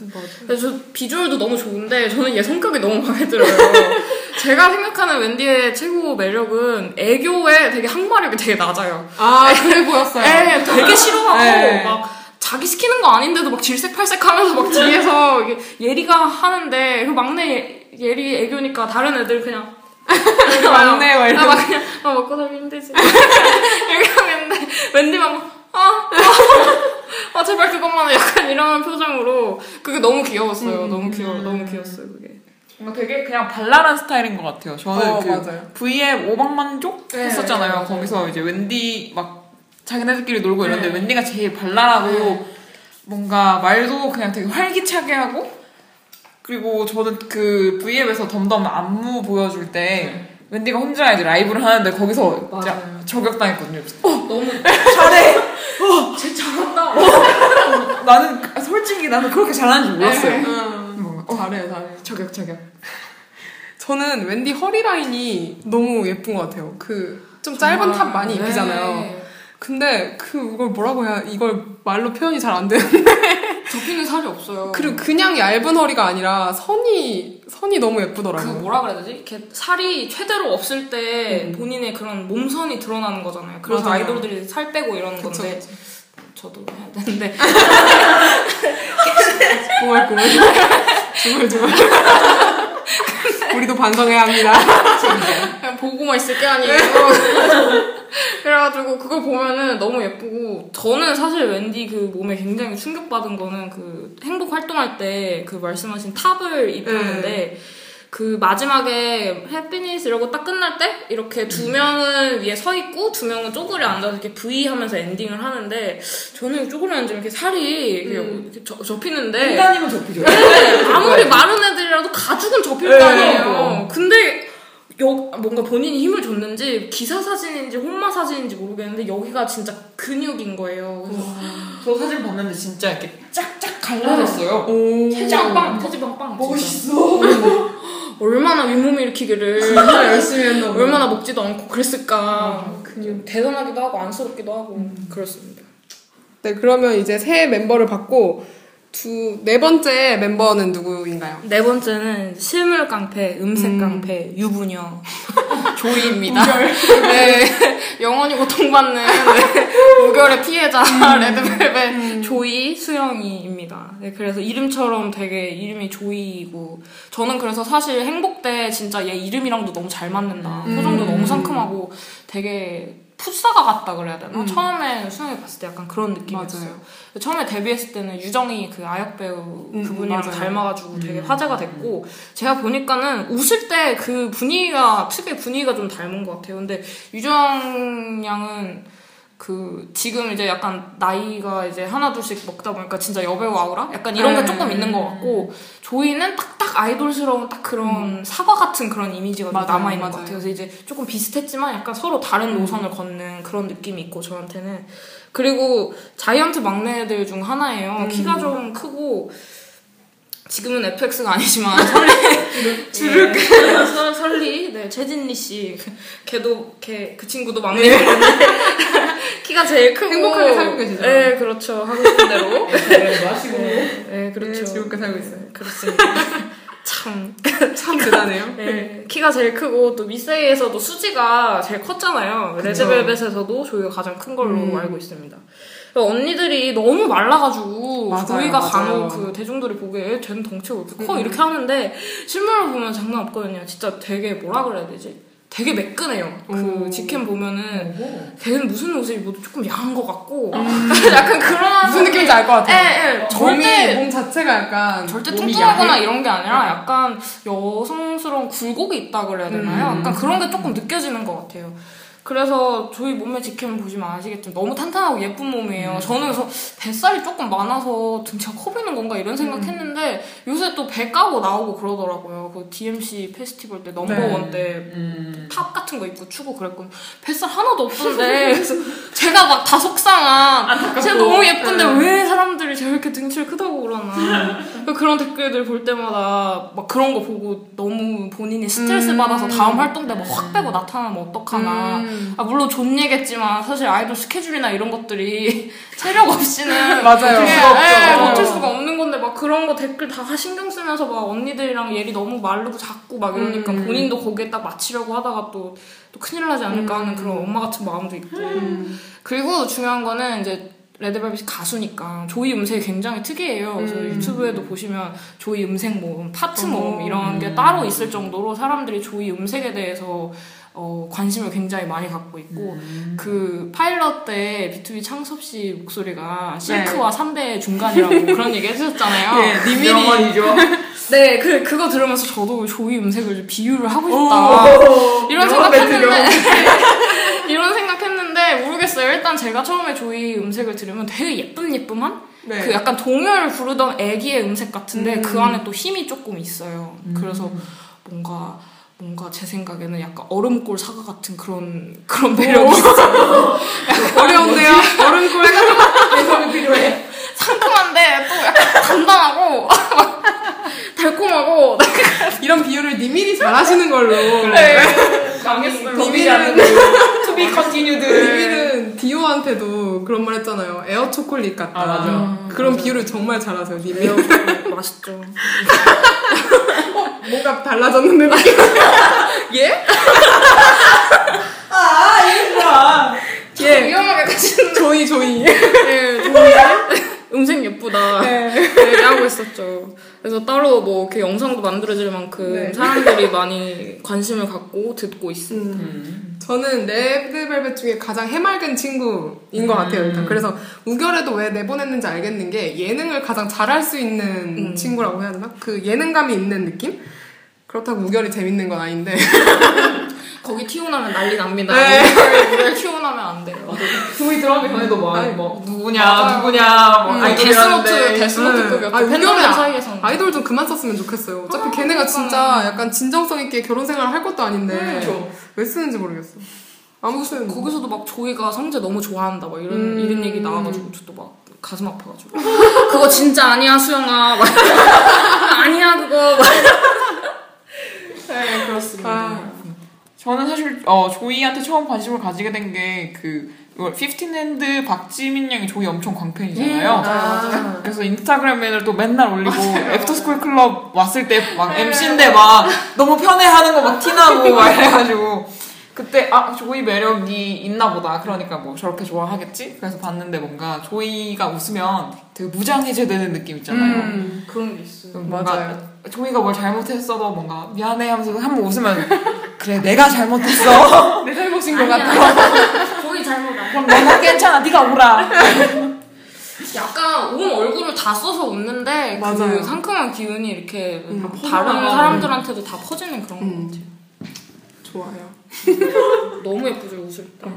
그래서 저 비주얼도 너무 좋은데 저는 얘 성격이 너무 마음에 들어요. 제가 생각하는 웬디의 최고 매력은 애교에 되게 항마력이 되게 낮아요. 아, 그래 보였어요. 애 되게 싫어하고 네. 막 자기 시키는 거 아닌데도 막 질색팔색 하면서 막 뒤에서 예리가 하는데 그 막내 예리 애교니까 다른 애들 그냥 막내 막 이러면서. 아, 막 그냥 아 먹고 살기 힘들지 이렇게 하는데 웬디만 막 아, 아, 아, 제발 그것만 해. 약간 이런 표정으로 그게 너무 귀여웠어요. 너무 귀여워, 너무 귀여웠어요 그게. 뭔가 되게 그냥 발랄한 스타일인 것 같아요. 저는 어, 그 맞아요. V앱 오방만족 네, 했었잖아요. 네. 거기서 이제 웬디 막 자기네들끼리 놀고 이런데 네. 웬디가 제일 발랄하고 뭔가 말도 그냥 되게 활기차게 하고 그리고 저는 그 V앱에서 Dumb Dumb 안무 보여줄 때 웬디가 혼자 이제 라이브를 하는데 거기서 진짜. 저격당했거든요. 그래서 너무 잘해. 쟤 잘한다. 나는 솔직히 나는 그렇게 잘하는 줄 몰랐어요. 응. 뭔가 어, 잘해요, 잘해. 저격 저격. 저는 웬디 허리 라인이 너무 예쁜 것 같아요. 그 좀 짧은 top 많이 입히잖아요. 네. 근데 그걸 뭐라고 해야 이걸 말로 표현이 잘 안 되는데 접히는 살이 없어요. 그리고 그냥 얇은 허리가 아니라 선이 선이 너무 그 예쁘더라고요. 뭐라 그래야 되지? 이렇게 살이 최대로 없을 때 본인의 그런 몸선이 드러나는 거잖아요. 그래서 맞아요. 아이돌들이 살 빼고 이러는 그쵸, 건데 그쵸. 저도 해야 되는데 구물구물 주물주물 우리도 반성해야 합니다. 그냥 보고만 있을 게 아니에요. 그래가지고 그걸 보면은 너무 예쁘고 저는 사실 웬디 그 몸에 굉장히 충격받은 거는 그 행복 활동할 때 그 말씀하신 탑을 입혔는데 그 마지막에 해피니스 이러고 딱 끝날 때 이렇게 두 명은 위에 서 있고 두 명은 쪼그려 앉아서 이렇게 V 하면서 엔딩을 하는데 저는 쪼그려 앉으면 이렇게 살이 이렇게, 접- 접히는데 인간이면 접히죠. 네, 아무리 마른 애들이라도 가죽은 접힐 거 네, 아니에요. 근데 여, 뭔가 본인이 힘을 줬는지 기사 사진인지 홍마 사진인지 모르겠는데 여기가 진짜 근육인 거예요. 그래서 저 사진 봤는데 진짜 이렇게 짝짝 갈라졌어요. 오. 체지방 빵, 체지방 빵. 진짜. 멋있어. 얼마나 윗몸 일으키기를 열심히 했나 봐. 얼마나 먹지도 않고 그랬을까. 아, 근육. 대단하기도 하고 안쓰럽기도 하고 그렇습니다. 네, 그러면 이제 새 멤버를 받고 두 네 번째 멤버는 누구인가요? 네 번째는 실물 깡패, 음색 음. 깡패, 유부녀 조이입니다. 네, 영원히 고통받는 네, 우결의 피해자 레드벨벳 조이 수영이입니다. 네, 그래서 이름처럼 되게 이름이 조이이고 저는 그래서 사실 행복 때 진짜 얘 이름이랑도 너무 잘 맞는다. 표정도 너무 상큼하고 되게 풋사가 같다 그래야 되나? 처음에 수영이 봤을 때 약간 그런 느낌이었어요. 맞아요. 처음에 데뷔했을 때는 유정이 그 아역 배우 음, 그분이랑 맞아요. 닮아가지고 되게 화제가 됐고 제가 보니까는 웃을 때 그 분위기가 특유의 분위기가 좀 닮은 것 같아요. 근데 유정 양은 그 지금 이제 약간 나이가 이제 하나 둘씩 먹다 보니까 진짜 여배우 아우라 약간 이런 게 네. 조금 있는 것 같고 조이는 딱딱 아이돌스러운 딱 그런 사과 같은 그런 이미지가 좀 음. 남아 있는 것. 같아요. 그래서 이제 조금 비슷했지만 약간 서로 다른 노선을 걷는 그런 느낌이 있고 저한테는 그리고 자이언트 막내들 중 하나예요. 음. 키가 좀 크고 지금은 FX가 아니지만 설리 주르 설- 설리 네 최진리 씨 걔도 걔 그 친구도 막내였는데 키가 제일 크고 행복하게 살고 계시죠? 네 그렇죠 하고 싶은 대로 네, 마시고. 네 그렇죠 네, 즐겁게 살고 있어요. 그렇습니다 참 참 대단해요. 네, 키가 제일 크고 또 미세이에서도 수지가 제일 컸잖아요. 레드벨벳에서도 조이가 가장 큰 걸로 음. 알고 있습니다. 그리고 언니들이 너무 말라가지고 맞아요, 맞아요. 간혹 그 대중들이 보기에 쟤는 덩치가 왜 이렇게 커 음. 이렇게 하는데 실물을 보면 장난 없거든요. 진짜 되게 뭐라 그래야 되지? 되게 매끈해요. 그 음. 직캠 보면은 오호. 걔는 무슨 옷을 입어도 조금 야한 것 같고 약간 그런 무슨 느낌인지 알 것 같아요. 예, 예. 몸이, 절대 몸 자체가 약간 절대 뚱뚱하거나? 이런 게 아니라 약간 여성스러운 굴곡이 있다 그래야 되나요? 음. 약간 그런 게 조금 느껴지는 것 같아요. 그래서 저희 몸매 직캠 보시면 아시겠지만 너무 탄탄하고 예쁜 몸이에요. 저는 그래서 뱃살이 조금 많아서 등치가 커 보이는 건가 이런 생각했는데 요새 또 배 까고 나오고 그러더라고요. 그 DMC 페스티벌 때 넘버원 때 음. top 같은 거 입고 추고 그랬거든요. 뱃살 하나도 없던데 그래서 제가 막 다 속상한 제가 너무 예쁜데 왜 사람들이 저렇게 등치를 크다고 그러나 그런 댓글들 볼 때마다 막 그런 거 보고 너무 본인이 스트레스 음. 받아서 다음 활동 때 막 확 빼고 나타나면 어떡하나 음. 아, 물론 존예겠지만 사실 아이돌 스케줄이나 이런 것들이 체력 없이는 맞아요. 예, 수가. 예, 버틸 수가 없는 건데 막 그런 거 댓글 다 신경 쓰면서 막 언니들이랑 예리 너무 마르고 작고 막 이러니까 음. 본인도 거기에 딱 맞추려고 하다가 또, 또 큰일 나지 않을까 하는 음. 그런 엄마 같은 마음도 있고 그리고 중요한 거는 이제 레드벨벳이 가수니까 조이 음색이 굉장히 특이해요. 그래서 음. 유튜브에도 보시면 조이 음색 모음, 파트 어. 모음 이런 게 따로 있을 정도로 사람들이 조이 음색에 대해서 어, 관심을 굉장히 많이 갖고 있고 그 파일럿 때 BTOB 창섭 씨 목소리가 실크와 3대 중간이라고 그런 얘기 해주셨잖아요. 예, 니밀이. 네, 그, 그거 들으면서 저도 조이 음색을 좀 비유를 하고 오. 싶다. 이런 명언 생각했는데, 이런 생각했는데, 모르겠어요. 일단 제가 처음에 조이 음색을 들으면 되게 예쁨 예쁨한? 네. 그 약간 동요를 부르던 애기의 음색 같은데, 음. 그 안에 또 힘이 조금 있어요. 그래서 뭔가, 뭔가 제 생각에는 약간 얼음골 사과 같은 그런, 그런 매력이 있어요. 어려운데요. 얼음골 해석이 필요해. 상큼한데 또 약간 단단하고, 달콤하고, 이런 비유를 니밀이 잘하시는 걸로. 네. 망했어요. To be continued. 니밀은 디오한테도 그런 말 했잖아요. 에어 초콜릿 같다. 아, 맞아. 그런 비유를 정말 잘하세요, 니밀. 맛있죠. 뭔가 달라졌는데 느낌. 예? 아, 이거 예. 위험하게 가시는 조이 조이. 예, 좋은데? 음색 예쁘다. 네. 얘기하고 있었죠. 그래서 따로 뭐 이렇게 영상도 만들어질 만큼 네. 사람들이 많이 관심을 갖고 듣고 있습니다. 음. 저는 레드벨벳 중에 가장 해맑은 친구인 것 같아요, 일단. 그래서 우결에도 왜 내보냈는지 알겠는 게 예능을 가장 잘할 수 있는 음. 친구라고 해야 되나? 그 예능감이 있는 느낌? 그렇다고 우결이 재밌는 건 아닌데. 거기 튀어나오면 난리 납니다. 네. 우리를 튀어나오면 안 돼요. 조이 들어가기 전에도 막, 아니, 뭐, 누구냐, 맞아요. 누구냐, 뭐, 음. 데스노트, 데스노트급이었죠. 아, 팬덤들 우결이 사이에서는. 아이돌 좀 그만 썼으면 좋겠어요. 어차피 아, 걔네가 그러니까요. 진짜 약간 진정성 있게 결혼 생활 할 것도 아닌데. 그렇죠. 왜 쓰는지 모르겠어. 아무튼. 거기서도 막 조이가 성재 너무 좋아한다 막 이런 음. 이런 얘기 나와가지고 저도 막 가슴 아파가지고 그거 진짜 아니야 수영아 막 아니야 그거 막. 네 그렇습니다. 아, 저는 사실 어 조이한테 처음 관심을 가지게 된 게 그 피프틴앤드 박지민 양이 조이 엄청 광팬이잖아요. 아. 그래서 인스타그램에도 또 맨날 올리고 After School Club 왔을 때 막 MC인데 막 너무 편해하는 거 막 티나고 막 이래가지고 그때 아 조이 매력이 있나 보다. 그러니까 뭐 저렇게 좋아하겠지. 그래서 봤는데 뭔가 조이가 웃으면 되게 무장해제되는 느낌 있잖아요. 음, 그런 게 있어요. 뭔가 맞아요. 조이가 뭘 잘못했어도 뭔가 미안해 하면서 한 번 웃으면 그래 내가 잘못했어. 내 잘못인 것 아니야. 같아. 거의 잘못 안. 그럼 너는 괜찮아. 네가 오라. 약간 온 얼굴을 다 써서 웃는데 맞아요. 그 상큼한 기운이 이렇게 음, 다른. 사람들한테도 다 퍼지는 그런 음. 것 같아요. 좋아요. 너무 예쁘죠 웃을 때.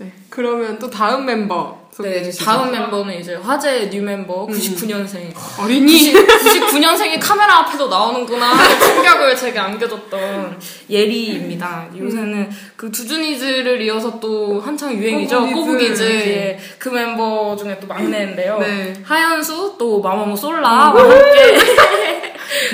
네. 그러면 또 다음 멤버 소개해 네, 주시죠. 다음 멤버는 이제 화제 new 멤버 99년생. 어린이. 99 년생이 카메라 앞에도 나오는구나 충격을 제게 안겨줬던 예리입니다. 요새는 그 두준이즈를 이어서 또 한창 유행이죠. 꼬부기즈. 꼬부기즈. 예. 그 멤버 중에 또 막내인데요. 네. 하연수 또 마마무 솔라와 함께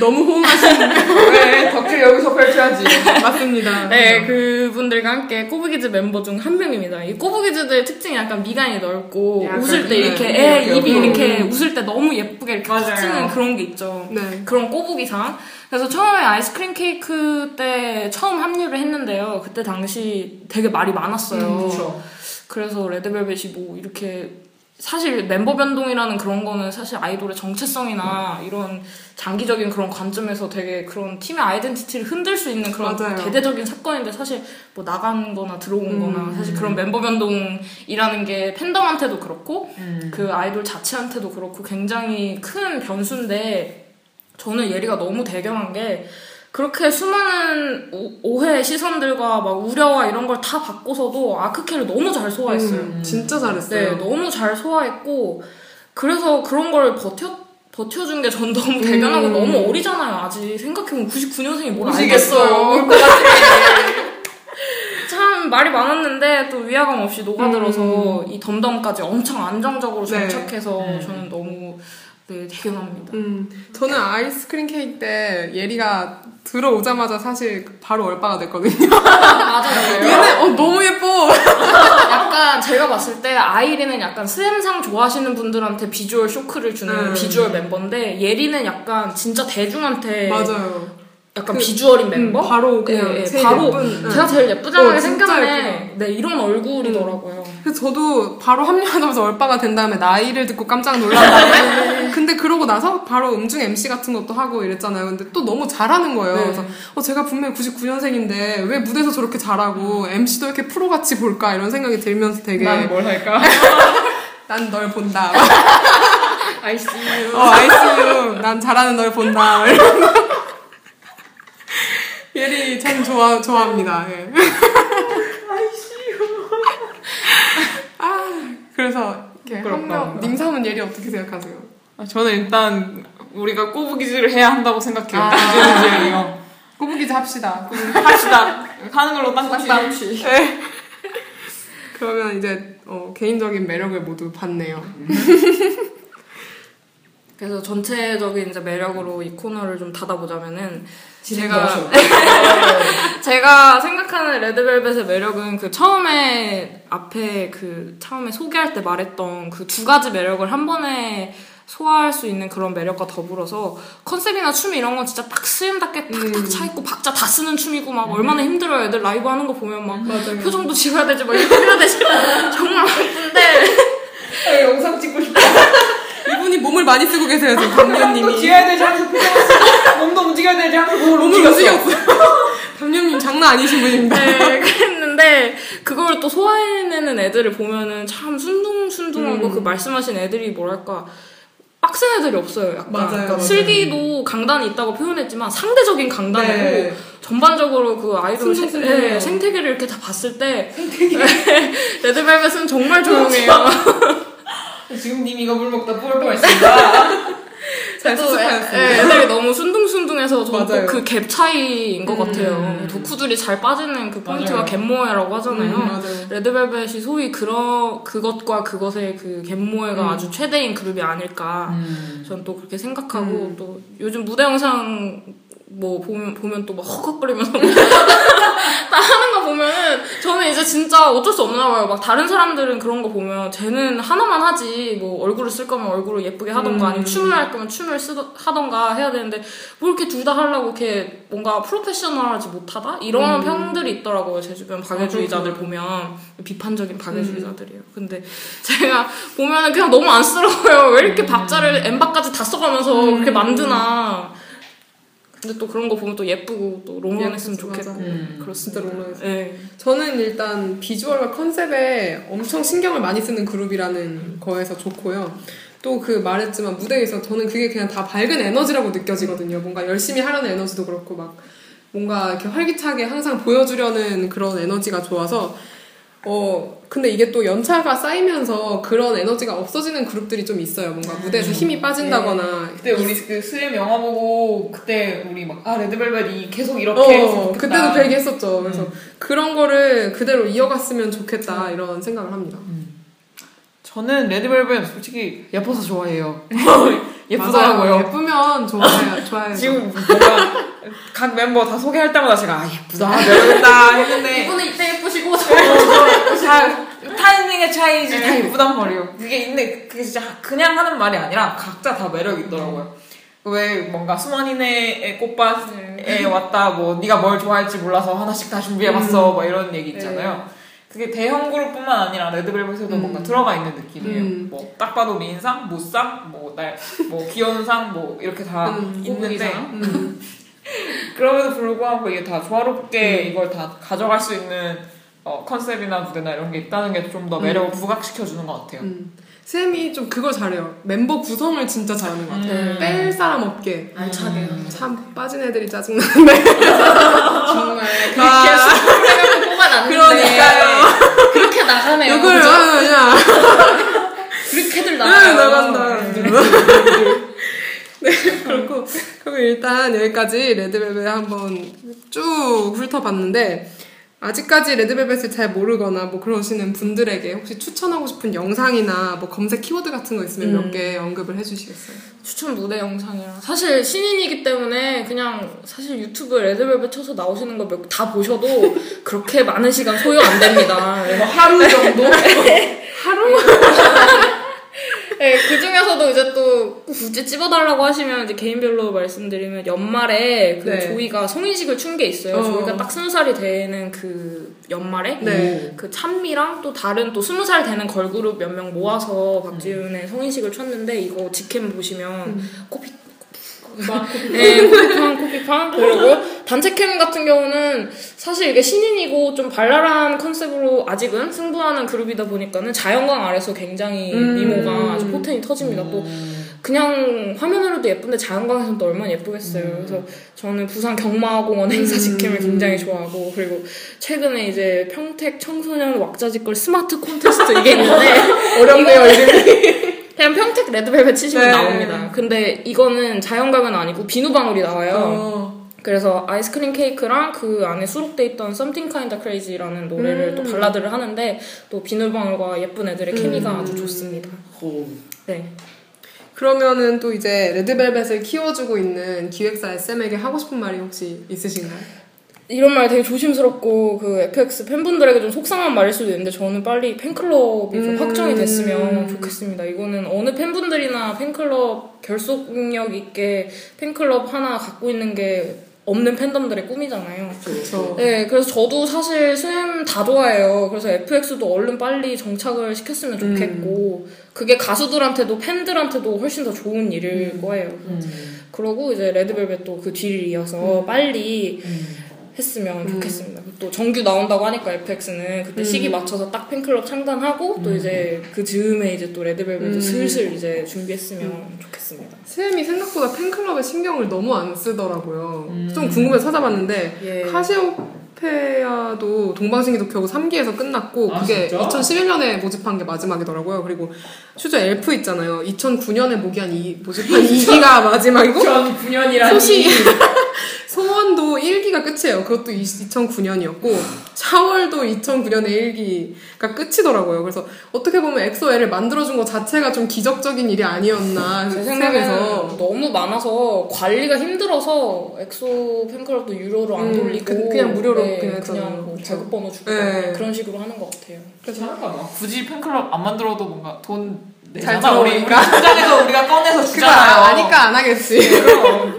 너무 호응하시는데. 왜 덕질 여기서 펼쳐야지. 맞습니다. 네, 그분들과 함께 꼬부기즈 멤버 중 한 명입니다. 이 꼬부기즈들 특징이 약간 미간이 넓고 약간 웃을 때 네, 이렇게 입이 애 이렇게 입이 옆으로. 이렇게 웃을 때 너무 예쁘게 이렇게. 커지는 그런 게 있죠. 네. 그런 꼬부기상. 그래서 처음에 아이스크림 케이크 때 처음 합류를 했는데요. 그때 당시 되게 말이 많았어요. 그렇죠. 그래서 레드벨벳이 뭐 이렇게 사실 멤버 변동이라는 그런 거는 사실 아이돌의 정체성이나 이런 장기적인 그런 관점에서 되게 그런 팀의 아이덴티티를 흔들 수 있는 그런 맞아요. 대대적인 사건인데 사실 뭐 나간 거나 들어온 음. 거나 사실 그런 멤버 변동이라는 게 팬덤한테도 그렇고 음. 그 아이돌 자체한테도 그렇고 굉장히 큰 변수인데 저는 예리가 너무 대견한 게 그렇게 수많은 오- 오해 시선들과 막 우려와 이런 걸 다 받고서도 아크캐를 너무 잘 소화했어요. 음, 진짜 네, 잘했어요. 너무 잘 소화했고 그래서 그런 걸 버텨 버텨준 게 전 너무 대견하고 음. 너무 어리잖아요. 아직 생각해보면 99년생이 뭘. 알겠어요. 참 말이 많았는데 또 위화감 없이 녹아들어서 이 덤덤까지 엄청 안정적으로 네. 정착해서 음. 저는 너무 네, 대견합니다. 음, 저는 아이스크림 케이크 때 예리가 들어오자마자 사실 바로 얼빠가 됐거든요. 맞아요. 얘네 어, 너무 예뻐. 약간 제가 봤을 때 아이리는 약간 스엠상 좋아하시는 분들한테 비주얼 쇼크를 주는 음. 비주얼 멤버인데 예리는 약간 진짜 대중한테 맞아요. 약간 그- 비주얼인 멤버? 음, 바로 그냥 예, 예, 제일 바로 예쁜, 제가 응. 제일 예쁘장하게 어, 진짜 생겼네. 네 이런 얼굴이더라고요. 그래서 저도 바로 합류하자마자 얼빠가 된 다음에 나이를 듣고 깜짝 다음에 근데 그러고 나서 바로 음중 MC 같은 것도 하고 이랬잖아요. 근데 또 너무 잘하는 거예요. 네. 그래서 어, 제가 분명히 99년생인데 왜 무대에서 저렇게 잘하고 MC도 이렇게 프로같이 볼까 이런 생각이 들면서 되게 난 뭘 할까? 난 널 본다. 아이씨. 어, 아이스유. 난 잘하는 널 본다. 예리 참 좋아, 좋아합니다. 예. 아, 그래서, 이렇게 한 부끄럽다. 명, 님삼은 예리 어떻게 생각하세요? 아, 저는 일단 우리가 꼬부기질을 해야 한다고 생각해요. 아. 이제는요. 꼬부기즈 합시다. 합시다. 하는 걸로 땅땅땅. 네. 그러면 이제, 어, 개인적인 매력을 모두 봤네요. 그래서 전체적인 이제 매력으로 이 코너를 좀 닫아보자면은 제가 제가 생각하는 레드벨벳의 매력은 그 처음에 앞에 그 처음에 소개할 때 말했던 그 두 가지 매력을 한 번에 소화할 수 있는 그런 매력과 더불어서 컨셉이나 춤 이런 건 진짜 딱 스림답게 탁탁 차있고 박자 다 쓰는 춤이고 막 얼마나 힘들어요. 애들 라이브 하는 거 보면 막 맞아요. 표정도 지어야 되지 막 이렇게 해야 되지. 정말. 바쁜데 아, 영상 찍고 싶어. 이분이 몸을 많이 쓰고 계세요, 지금 또 담요님이. 지어야 되지 표정을 쓰고 몸도 움직여야 되지 하면서 몸을 몸을 움직였어. 움직였어요. 담요님 장난 아니신 분입니다. 네, 그랬는데 그걸 또 소화해내는 애들을 보면은 참 순둥순둥하고 음. 그 말씀하신 애들이 뭐랄까 빡센 애들이 없어요. 약간 맞아요, 그러니까 맞아요. 슬기도 강단이 있다고 표현했지만 상대적인 강단이고 네. 전반적으로 그 아이돌 생. 네, 생태계를 이렇게 다 봤을 때 레드벨벳은 정말 조용해요. 지금 님 이거 물 먹다 뽀할 뻔했습니다. 애- 애- 애들이 너무 순둥순둥해서 저는 맞아요. 꼭그갭 차이인 것 음. 같아요. 덕후들이 잘 빠지는 그 포인트가. 갯모해라고 하잖아요. 음, 맞아요. 레드벨벳이 소위 그런 그것과 그것의 그 갯모해가 음. 아주 최대인 그룹이 아닐까. 음. 전또 그렇게 생각하고 음. 또 요즘 무대 영상 뭐 보면 보면 또 막 헉헉거리면서 다 하는 거 보면은 저는 이제 진짜 어쩔 수 없나 봐요. 막 다른 사람들은 그런 거 보면 쟤는 하나만 하지 뭐 얼굴을 쓸 거면 얼굴을 예쁘게 하던가 음. 아니면 춤을 할 거면 춤을 쓰 하던가 해야 되는데 뭐 이렇게 둘 다 하려고 이렇게 뭔가 프로페셔널하지 못하다 이런 음. 평들이 있더라고요. 제 주변 박애주의자들 보면 비판적인 박애주의자들이에요. 근데 제가 보면은 그냥 너무 안쓰러워요. 왜 이렇게 박자를 엠바까지 다 써가면서 음. 그렇게 만드나. 근데 또 그런 거 보면 또 예쁘고 또 롱런했으면 좋겠고. 음. 그렇습니다. 진짜 롱런했어요. 네. 저는 일단 비주얼과 컨셉에 엄청 신경을 많이 쓰는 그룹이라는 거에서 좋고요. 또 그 말했지만 무대에서 저는 그게 그냥 다 밝은 에너지라고 느껴지거든요. 뭔가 열심히 하려는 에너지도 그렇고 막 뭔가 이렇게 활기차게 항상 보여주려는 그런 에너지가 좋아서 어 근데 이게 또 연차가 쌓이면서 그런 에너지가 없어지는 그룹들이 좀 있어요. 뭔가 무대에서 힘이 빠진다거나 그때 우리 그 수염 영화 보고 그때 우리 막 아 레드벨벳이 계속 이렇게 어. 그때도 그 얘기 했었죠. 그래서 음. 그런 거를 그대로 이어갔으면 좋겠다 이런 생각을 합니다. 저는 레드벨벳 솔직히 예뻐서 좋아해요. 예쁘더라고요. 예쁘면 좋아해요. 좋아해요. 지금 뭔가 각 멤버 다 소개할 때마다 제가 아 예쁘다 매력있다 했는데 이분은 이때 예쁘시고 다 타이밍의 차이지 다 예쁘단 말이에요. 그게 있는데 그게 진짜 그냥 하는 말이 아니라 각자 다 매력 있더라고요. 왜 뭔가 수만이네의 꽃밭에 왔다 뭐 네가 뭘 좋아할지 몰라서 하나씩 다 준비해봤어 뭐 이런 얘기 있잖아요. 그게 대형 그룹뿐만 아니라 레드벨벳에도 음. 뭔가 들어가 있는 느낌이에요. 음. 뭐딱 봐도 미인상, 무상, 뭐날뭐 귀여운 상, 뭐 이렇게 다 음, 있는데. 음. 그럼에도 불구하고 이게 다 조화롭게 음. 이걸 다 가져갈 수 있는 어, 컨셉이나 무대나 이런 게 있다는 게 좀 더 매력을 부각시켜 주는 것 같아요. 음. 쌤이 좀 그걸 잘해요. 멤버 구성을 진짜 잘하는 것 같아요. 음. 뺄 사람 없게. 알차게 참 빠진 애들이 짜증나는데. 정말 그렇게 아. 그죠? 아, 그냥 그렇게들 응, 나가요. 나간다. 네, 그렇고 그리고 일단 여기까지 레드벨벳 한번 쭉 훑어봤는데 아직까지 레드벨벳을 잘 모르거나 뭐 그러시는 분들에게 혹시 추천하고 싶은 영상이나 뭐 검색 키워드 같은 거 있으면 음. 몇개 언급을 해주시겠어요? 추천 무대 영상이랑 사실 신인이기 때문에 그냥 사실 유튜브 레드벨벳 쳐서 나오시는 거다 보셔도 그렇게 많은 시간 소요 안 됩니다. 뭐 하루 정도? 하루? 네, 그 중에서도 이제 또 굳이 찝어달라고 하시면 이제 개인별로 말씀드리면 연말에 그 네. 조이가 성인식을 춘 게 있어요. 어. 조이가 딱 스무 살이 되는 그 연말에 네. 그 찬미랑 또 다른 또 스무 살 되는 걸그룹 몇 명 모아서 박지윤의 성인식을 췄는데 이거 직캠 보시면 코피 네, 코피팡, 코피팡. 그리고 단체 캠 같은 경우는 사실 이게 신인이고 좀 발랄한 컨셉으로 아직은 승부하는 그룹이다 보니까는 자연광 아래서 굉장히 음. 미모가 아주 포텐이 터집니다. 또 그냥 화면으로도 예쁜데 자연광에서는 또 얼마나 예쁘겠어요. 그래서 저는 부산 경마공원 행사 직캠을 굉장히 좋아하고 그리고 최근에 이제 평택 청소년 왁자지껄 스마트 콘테스트 이게 있는데 어렵네요 이름이. 그냥 평택 레드벨벳 치시면 네. 나옵니다. 근데 이거는 자연광은 아니고 비누방울이 나와요. 어. 그래서 아이스크림 케이크랑 그 안에 수록돼 있던 Something Kinda Crazy라는 노래를 음. 또 발라드를 하는데 또 비누방울과 예쁜 애들의 케미가 음. 아주 좋습니다. 네. 그러면은 또 이제 레드벨벳을 키워주고 있는 기획사 SM에게 하고 싶은 말이 혹시 있으신가요? 이런 말 되게 조심스럽고 그 FX 팬분들에게 좀 속상한 말일 수도 있는데 저는 빨리 팬클럽이 좀 음. 확정이 됐으면 좋겠습니다. 이거는 어느 팬분들이나 팬클럽 결속력 있게 팬클럽 하나 갖고 있는 게 없는 팬덤들의 꿈이잖아요. 그렇죠. 네, 그래서 저도 사실 스햄 다 좋아해요. 그래서 FX도 얼른 빨리 정착을 시켰으면 좋겠고, 그게 가수들한테도 팬들한테도 훨씬 더 좋은 일일 거예요. 그러고 이제 레드벨벳도 그 뒤를 이어서 빨리 했으면 좋겠습니다. 또 정규 나온다고 하니까 FX는 그때 시기 맞춰서 딱 팬클럽 창단하고 또 이제 그 즈음에 이제 또 레드벨벳도 음. 슬슬 이제 준비했으면 좋겠습니다. 스엠이 생각보다 팬클럽에 신경을 너무 안 쓰더라고요. 음. 좀 궁금해서 찾아봤는데 예. 카시오 소피아도 동방신기도 겨우 3기에서 끝났고 아, 그게 진짜? 2011년에 모집한 게 마지막이더라고요. 그리고 슈저 엘프 있잖아요. 2009년에 모기한 이 모집한 2기가 마지막이고 2009년이라니. 소시 소원도 1기가 끝이에요. 그것도 2009년이었고 샤월도 2009년에 1기가 끝이더라고요. 그래서 어떻게 보면 엑소엘을 만들어준 것 자체가 좀 기적적인 일이 아니었나 제 생각해서 생각에서 너무 많아서 관리가 힘들어서 엑소 팬클럽도 유료로 안 음, 돌리고 그- 그냥 무료로 네, 그냥 그냥. 뭐 그쵸. 발급번호 주고 네. 그런 식으로 하는 것 같아요. 봐. 굳이 팬클럽 안 만들어도 뭔가 돈잘 내잖아. 우리 우리. 통장에서 우리가 꺼내서 그거 주잖아요. 아니까 안 하겠지. 그런 그런 것 같아요.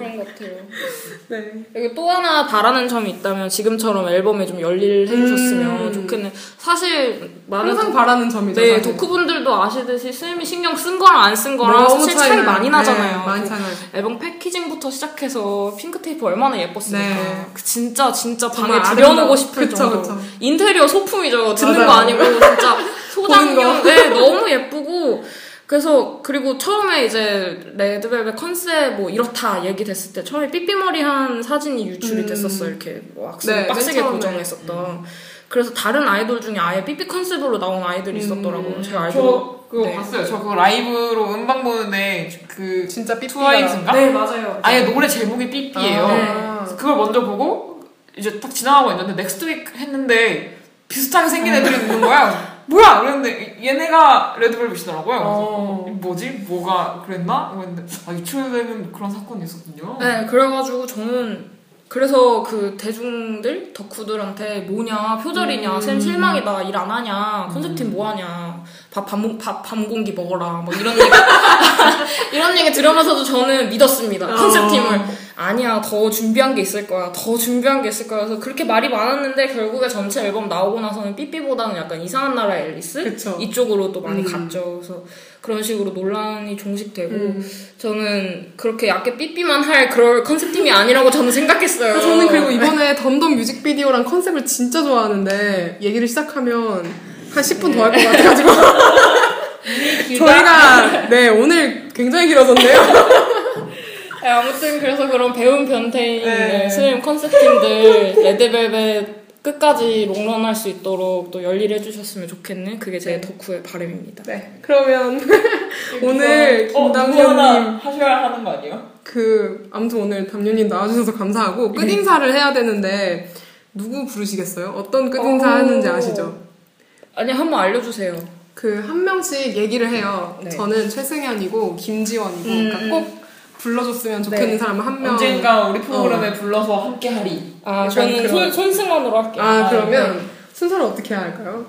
네. 여기 또 하나 바라는 점이 있다면 지금처럼 앨범에 좀 열일 해주셨으면 음. 좋겠는. 사실 많은 항상 덕- 바라는 점이죠. 네 사실. 덕후분들도 아시듯이 쌤이 신경 쓴 거랑 안 쓴 거랑 사실 차이 차이나요. 많이 나잖아요. 네, 많이 그 차이나요. 앨범 패키징부터 시작해서 핑크 테이프 얼마나 예뻤습니까? 네. 그 진짜 진짜 방에 들여놓고. 싶을 그쵸, 정도. 그쵸. 인테리어 소품이죠. 듣는 맞아요. 거 아니고 진짜 소장용. 네, 너무 예쁘고. 그래서 그리고 처음에 이제 레드벨벳 컨셉 뭐 이렇다 얘기됐을 때 처음에 삐삐머리 한 사진이 유출이 음. 됐었어 이렇게 왁스 네, 빡세게. 고정했었던. 그래서 다른 아이돌 중에 아예 삐삐 컨셉으로 나온 아이들이 있었더라고요. 음. 제가 알기로. 저 그거 네. 봤어요. 저 그거 라이브로 음방 보는데 그 진짜 삐삐가 트와이스인가? 네 맞아요. 아예 노래 제목이 삐삐예요. 아. 그래서 그걸 먼저 보고 이제 딱 지나가고 있는데 Next Week 했는데 비슷하게 생긴 애들이 있는 거야. 뭐야? 그랬는데 얘네가 레드벨벳이더라고요. 어. 뭐지? 뭐가 그랬나? 그랬는데 아 유출되는 그런 사건이 있었군요. 네, 그래가지고 저는 그래서 그 대중들 덕후들한테 뭐냐 표절이냐 음. 쌤 실망이다 일 안 하냐 컨셉팀 뭐 하냐 밥 밤, 밥 밤공기 먹어라 뭐 이런 얘기 이런 얘기 들으면서도 저는 믿었습니다 어. 컨셉팀을 아니야 더 준비한 게 있을 거야 더 준비한 게 있을 거야 그래서 그렇게 말이 많았는데 결국에 전체 앨범 나오고 나서는 삐삐보다는 약간 이상한 나라 앨리스 그쵸. 이쪽으로 또 많이 음. 갔죠 그래서 그런 식으로 논란이 종식되고 음. 저는 그렇게 얇게 삐삐만 할 그럴 컨셉팀이 아니라고 저는 생각했어요. 저는 그리고 이번에 덤덤 뮤직비디오랑 컨셉을 진짜 좋아하는데 얘기를 시작하면 한 10분 더 할 것 같아가지고 저희가 네 오늘 굉장히 길어졌네요. 네, 아무튼 그래서 그런 배운 변태인 네. 네. 스님 컨셉팀들 레드벨벳 끝까지 롱런할 수 있도록 또 열일해 주셨으면 좋겠는 그게 제 덕후의 바람입니다. 네 그러면 오늘 어, 김담요님 하셔야 하는 거 아니에요? 그 아무튼 오늘 담요님 나와주셔서 감사하고 끝 인사를 해야 되는데 누구 부르시겠어요? 어떤 끝 인사 오. 하는지 아시죠? 아니 한번 알려주세요. 그 한 명씩 얘기를 해요. 네. 저는 최승현이고 김지원이고 음. 그러니까 꼭 불러줬으면 좋겠는 네. 사람 한 명. 언젠가 우리 프로그램에 불러서 함께 하리. 아 저는 그런- 손, 손승원으로 할게요. 아 아, 그러면 순서를 어떻게 해야 할까요?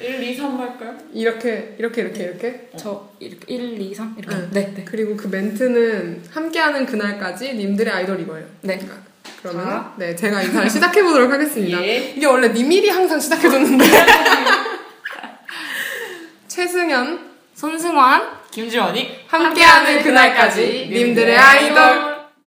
1, 2, 3 할까요? 이렇게 이렇게 이렇게 이렇게. 저 이렇게 1, 2, 3 이렇게. 네. 네. 네. 그리고 그 멘트는 함께하는 그날까지 님들의 아이돌 이거예요. 네. 그러면 자. 네 제가 인사를 시작해 보도록 하겠습니다. 예. 이게 원래 니밀이 항상 시작해줬는데 최승현 손승환 김지원이 함께하는 그날까지 님들의 아이돌